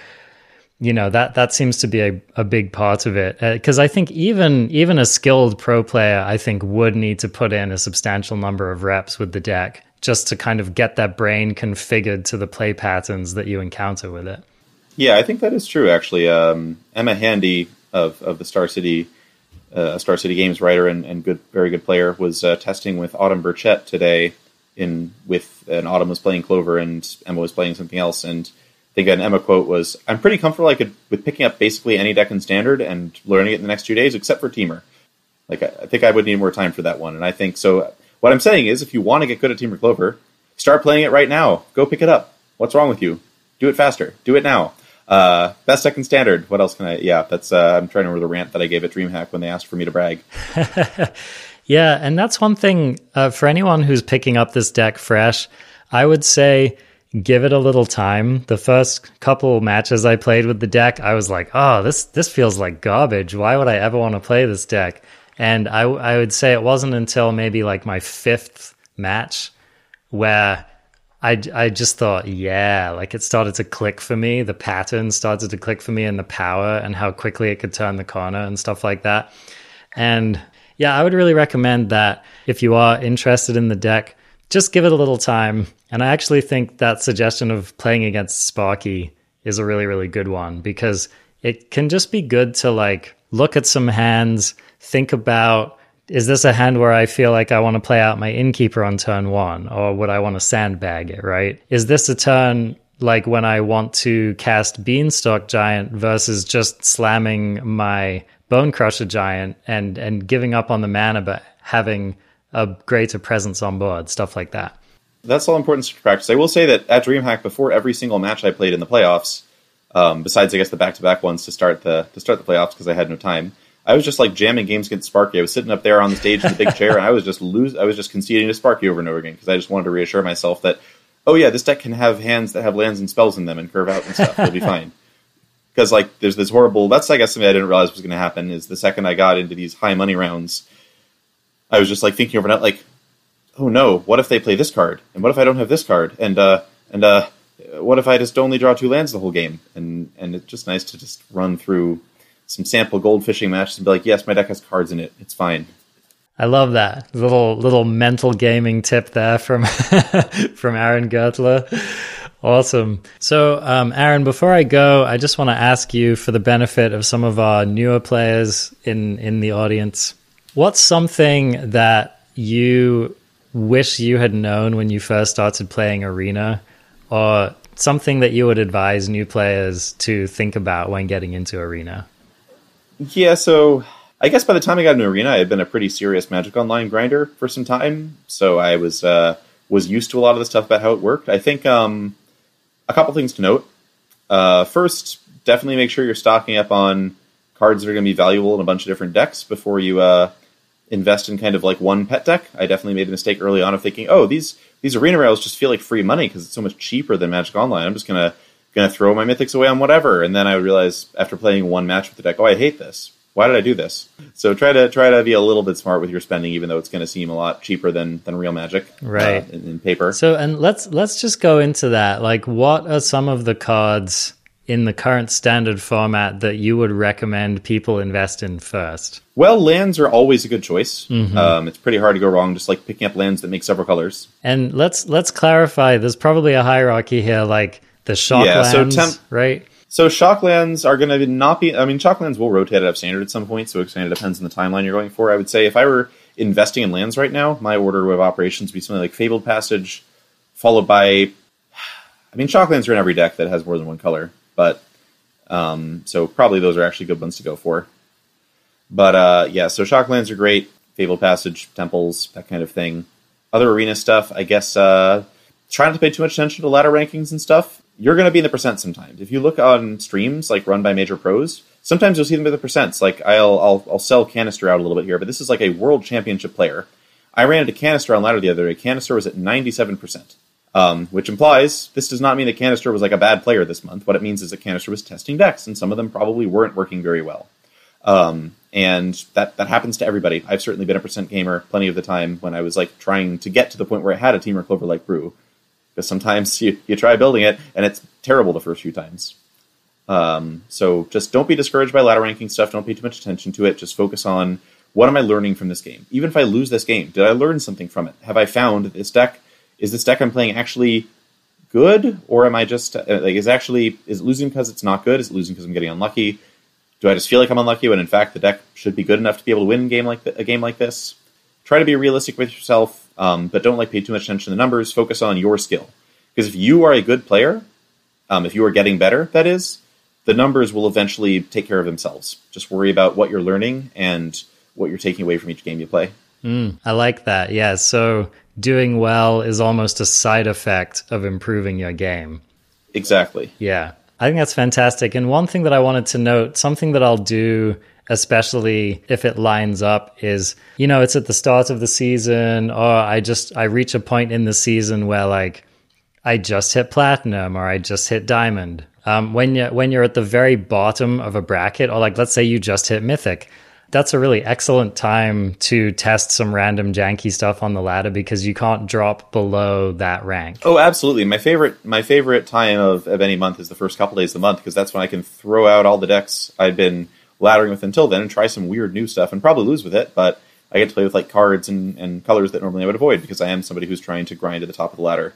you know that that seems to be a, a big part of it because uh, I think even even a skilled pro player I think would need to put in a substantial number of reps with the deck just to kind of get that brain configured to the play patterns that you encounter with it. Yeah, I think that is true. Actually, um, Emma Handy of of the Star City a Star City Games writer and, and good, very good player, was uh, testing with Autumn Burchett today. In with and Autumn was playing Clover and Emma was playing something else. And I think an Emma quote was, "I'm pretty comfortable I could, with picking up basically any deck in Standard and learning it in the next two days, except for Temur. Like I, I think I would need more time for that one. And I think so. What I'm saying is, if you want to get good at Temur Clover, start playing it right now. Go pick it up. What's wrong with you? Do it faster. Do it now. Uh, best second standard. What else can I? Yeah, that's. Uh, I'm trying to remember the rant that I gave at DreamHack when they asked for me to brag. [LAUGHS] yeah, and that's one thing uh, for anyone who's picking up this deck fresh. I would say give it a little time. The first couple matches I played with the deck, I was like, "Oh, this this feels like garbage. Why would I ever want to play this deck?" And I I would say it wasn't until maybe like my fifth match where I, I just thought, yeah, like it started to click for me. The pattern started to click for me and the power and how quickly it could turn the corner and stuff like that. And yeah, I would really recommend that if you are interested in the deck, just give it a little time. And I actually think that suggestion of playing against Sparky is a really, really good one because it can just be good to like look at some hands, think about is this a hand where I feel like I want to play out my innkeeper on turn one, or would I want to sandbag it, right? Is this a turn like when I want to cast Beanstalk Giant versus just slamming my Bone Crusher Giant and, and giving up on the mana, but having a greater presence on board, stuff like that? That's all important to practice. I will say that at DreamHack, before every single match I played in the playoffs, um, besides I guess the back-to-back ones to start the to start the playoffs because I had no time. I was just like jamming games against Sparky. I was sitting up there on the stage in the big [LAUGHS] chair, and I was just lose. I was just conceding to Sparky over and over again because I just wanted to reassure myself that, oh yeah, this deck can have hands that have lands and spells in them and curve out and stuff. It'll be [LAUGHS] fine. Because like there's this horrible. That's I guess something I didn't realize was going to happen. Is the second I got into these high money rounds, I was just like thinking overnight, like, oh no, what if they play this card, and what if I don't have this card, and uh, and uh, what if I just only draw two lands the whole game, and and it's just nice to just run through some sample gold fishing matches and be like, yes, my deck has cards in it. It's fine. I love that little little mental gaming tip there from [LAUGHS] from Aaron Gertler. Awesome. So, um, Aaron, before I go, I just want to ask you, for the benefit of some of our newer players in in the audience, what's something that you wish you had known when you first started playing Arena, or something that you would advise new players to think about when getting into Arena? Yeah, so I guess by the time I got into Arena, I had been a pretty serious Magic Online grinder for some time, so I was uh, was used to a lot of the stuff about how it worked. I think um, a couple things to note. Uh, first, definitely make sure you're stocking up on cards that are going to be valuable in a bunch of different decks before you uh, invest in kind of like one pet deck. I definitely made a mistake early on of thinking, oh, these these arena rails just feel like free money because it's so much cheaper than Magic Online. I'm just gonna gonna throw my mythics away on whatever. And then I would realize after playing one match with the deck, oh, I hate this. Why did I do this? So try to try to be a little bit smart with your spending, even though it's going to seem a lot cheaper than than real Magic, right? Uh, in, in paper. So and let's let's just go into that. Like, what are some of the cards? in the current standard format that you would recommend people invest in first? Well, lands are always a good choice. Mm-hmm. Um, it's pretty hard to go wrong, just like picking up lands that make several colors. And let's let's clarify. There's probably a hierarchy here, like the shock yeah, lands, so temp- right? So shock lands are going to not be. I mean, shock lands will rotate out of standard at some point, so it kind of depends on the timeline you're going for. I would say if I were investing in lands right now, my order of operations would be something like Fabled Passage, followed by. I mean, shock lands are in every deck that has more than one color. But um, so probably those are actually good ones to go for. But uh, yeah, so Shocklands are great. Fabled Passage, Temples, that kind of thing. Other arena stuff, I guess. Uh, try not to pay too much attention to ladder rankings and stuff. You're going to be in the percent sometimes. If you look on streams like run by major pros, sometimes you'll see them in the percents. Like I'll, I'll I'll sell Kanister out a little bit here, but this is like a world championship player. I ran into Kanister on ladder the other day. Kanister was at 97 percent um, which implies this does not mean that Kanister was like a bad player this month. What it means is that Kanister was testing decks, and some of them probably weren't working very well. Um, and that that happens to everybody. I've certainly been a percent gamer plenty of the time when I was like trying to get to the point where I had a Temur Clover like brew. Because sometimes you, you try building it and it's terrible the first few times. Um, so just don't be discouraged by ladder ranking stuff. Don't pay too much attention to it. Just focus on what am I learning from this game. Even if I lose this game, did I learn something from it? Have I found this deck is this deck I'm playing actually good, or am I just uh, like is actually is it losing because it's not good? Is it losing because I'm getting unlucky? Do I just feel like I'm unlucky when in fact the deck should be good enough to be able to win game like a game like this? Try to be realistic with yourself, um, but don't like pay too much attention to the numbers. Focus on your skill because if you are a good player, um, if you are getting better, that is, the numbers will eventually take care of themselves. Just worry about what you're learning and what you're taking away from each game you play. Mm, I like that. Yeah. So doing well is almost a side effect of improving your game. Exactly. Yeah. I think that's fantastic. And one thing that I wanted to note, something that I'll do especially if it lines up is you know it's at the start of the season or i just i reach a point in the season where like i just hit platinum or i just hit diamond um, when you when you're at the very bottom of a bracket or like let's say you just hit mythic that's a really excellent time to test some random janky stuff on the ladder because you can't drop below that rank. Oh, absolutely. My favorite my favorite time of, of any month is the first couple days of the month because that's when I can throw out all the decks I've been laddering with until then and try some weird new stuff and probably lose with it, but I get to play with like cards and, and colors that normally I would avoid because I am somebody who's trying to grind to the top of the ladder.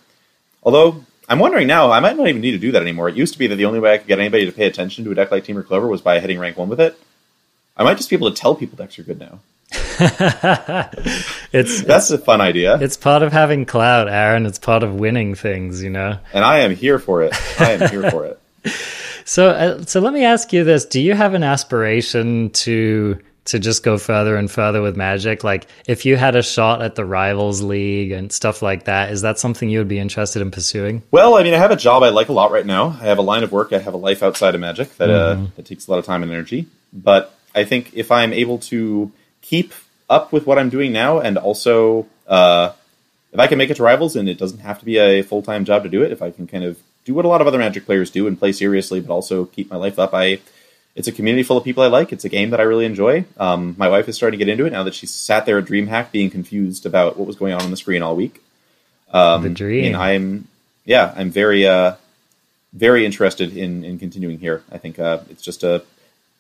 Although I'm wondering now, I might not even need to do that anymore. It used to be that the only way I could get anybody to pay attention to a deck like Temur Clover was by hitting rank one with it. I might just be able to tell people decks are good now. [LAUGHS] it's that's it's, a fun idea. It's part of having clout, Aaron. It's part of winning things, you know. And I am here for it. I am here for it. [LAUGHS] So, uh, so let me ask you this: Do you have an aspiration to to just go further and further with Magic? Like, if you had a shot at the Rivals League and stuff like that, is that something you would be interested in pursuing? Well, I mean, I have a job I like a lot right now. I have a line of work. I have a life outside of Magic that uh, mm-hmm. uh, that takes a lot of time and energy. But I think if I'm able to keep up with what I'm doing now, and also uh, if I can make it to rivals, and it doesn't have to be a full time job to do it, if I can kind of do what a lot of other Magic players do and play seriously, but also keep my life up, I it's a community full of people I like. It's a game that I really enjoy. Um, my wife is starting to get into it now that she's sat there at DreamHack being confused about what was going on on the screen all week. Um, the dream. And I'm, yeah, I'm very, uh, very interested in in continuing here. I think uh, it's just a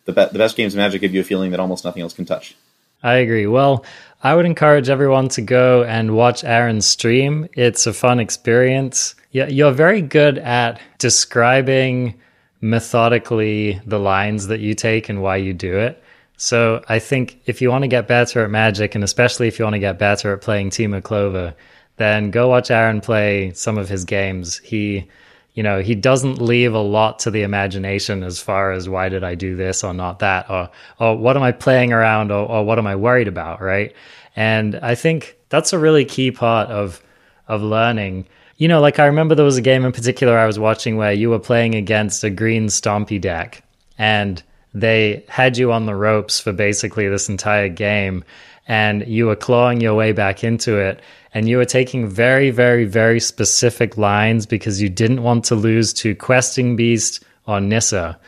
the, be- the best games of Magic give you a feeling that almost nothing else can touch. I agree. Well, I would encourage everyone to go and watch Aaron's stream. It's a fun experience. Yeah, you're very good at describing methodically the lines that you take and why you do it. So I think if you want to get better at Magic, and especially if you want to get better at playing Temur Clover, then go watch Aaron play some of his games. He you know, he doesn't leave a lot to the imagination as far as why did I do this or not that, or, or what am I playing around or, or what am I worried about, right? And I think that's a really key part of, of learning. You know, like I remember there was a game in particular I was watching where you were playing against a green Stompy deck, and they had you on the ropes for basically this entire game, and you were clawing your way back into it, and you were taking very, very, very specific lines because you didn't want to lose to Questing Beast or Nissa.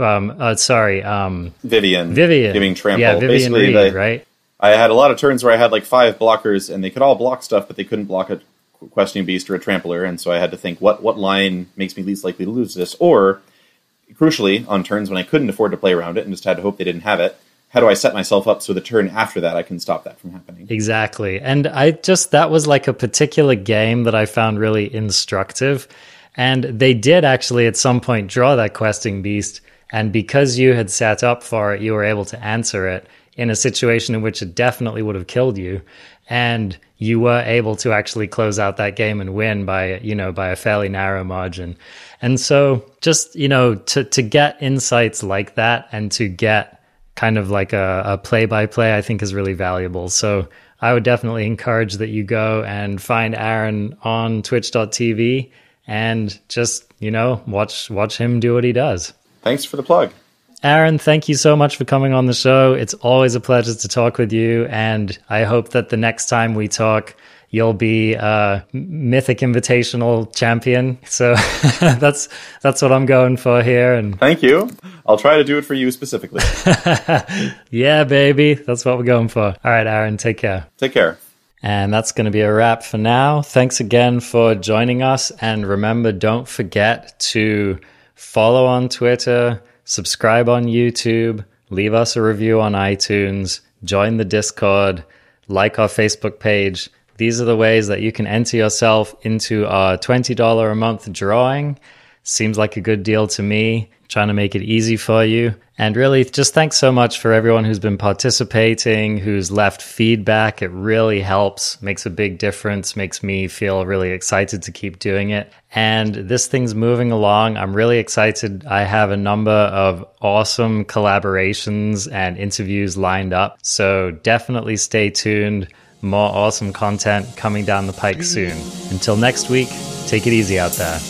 Um, uh, sorry, um, Vivien. Vivien giving trample. Yeah, Vivien Basically, Reid, they- right? I had a lot of turns where I had like five blockers, and they could all block stuff, but they couldn't block a questing beast or a trampler, and so I had to think what what line makes me least likely to lose this, or crucially, on turns when I couldn't afford to play around it and just had to hope they didn't have it, how do I set myself up so the turn after that I can stop that from happening? Exactly. And I just, that was like a particular game that I found really instructive. And they did actually at some point draw that questing beast. And because you had sat up for it, you were able to answer it in a situation in which it definitely would have killed you. And you were able to actually close out that game and win by, you know, by a fairly narrow margin. And so just, you know, to, to get insights like that and to get kind of like a, a play-by-play i think is really valuable so i would definitely encourage that you go and find aaron on twitch.tv and just you know watch watch him do what he does Thanks for the plug. Aaron thank you so much for coming on the show it's always a pleasure to talk with you and i hope that the next time we talk you'll be a mythic invitational champion so [LAUGHS] that's that's what i'm going for here and Thank you. I'll try to do it for you specifically. [LAUGHS] yeah baby that's what we're going for all right aaron take care Take care. And that's going to be a wrap for now. Thanks again for joining us. And remember, don't forget to follow on Twitter, subscribe on YouTube, leave us a review on iTunes, join the Discord, like our Facebook page. These are the ways that you can enter yourself into our $20 a month drawing. Seems like a good deal to me. Trying to make it easy for you. And really, just thanks so much for everyone who's been participating, who's left feedback. It really helps, makes a big difference, makes me feel really excited to keep doing it. And this thing's moving along. I'm really excited. I have a number of awesome collaborations and interviews lined up. So definitely stay tuned. More awesome content coming down the pike soon. Until next week, take it easy out there.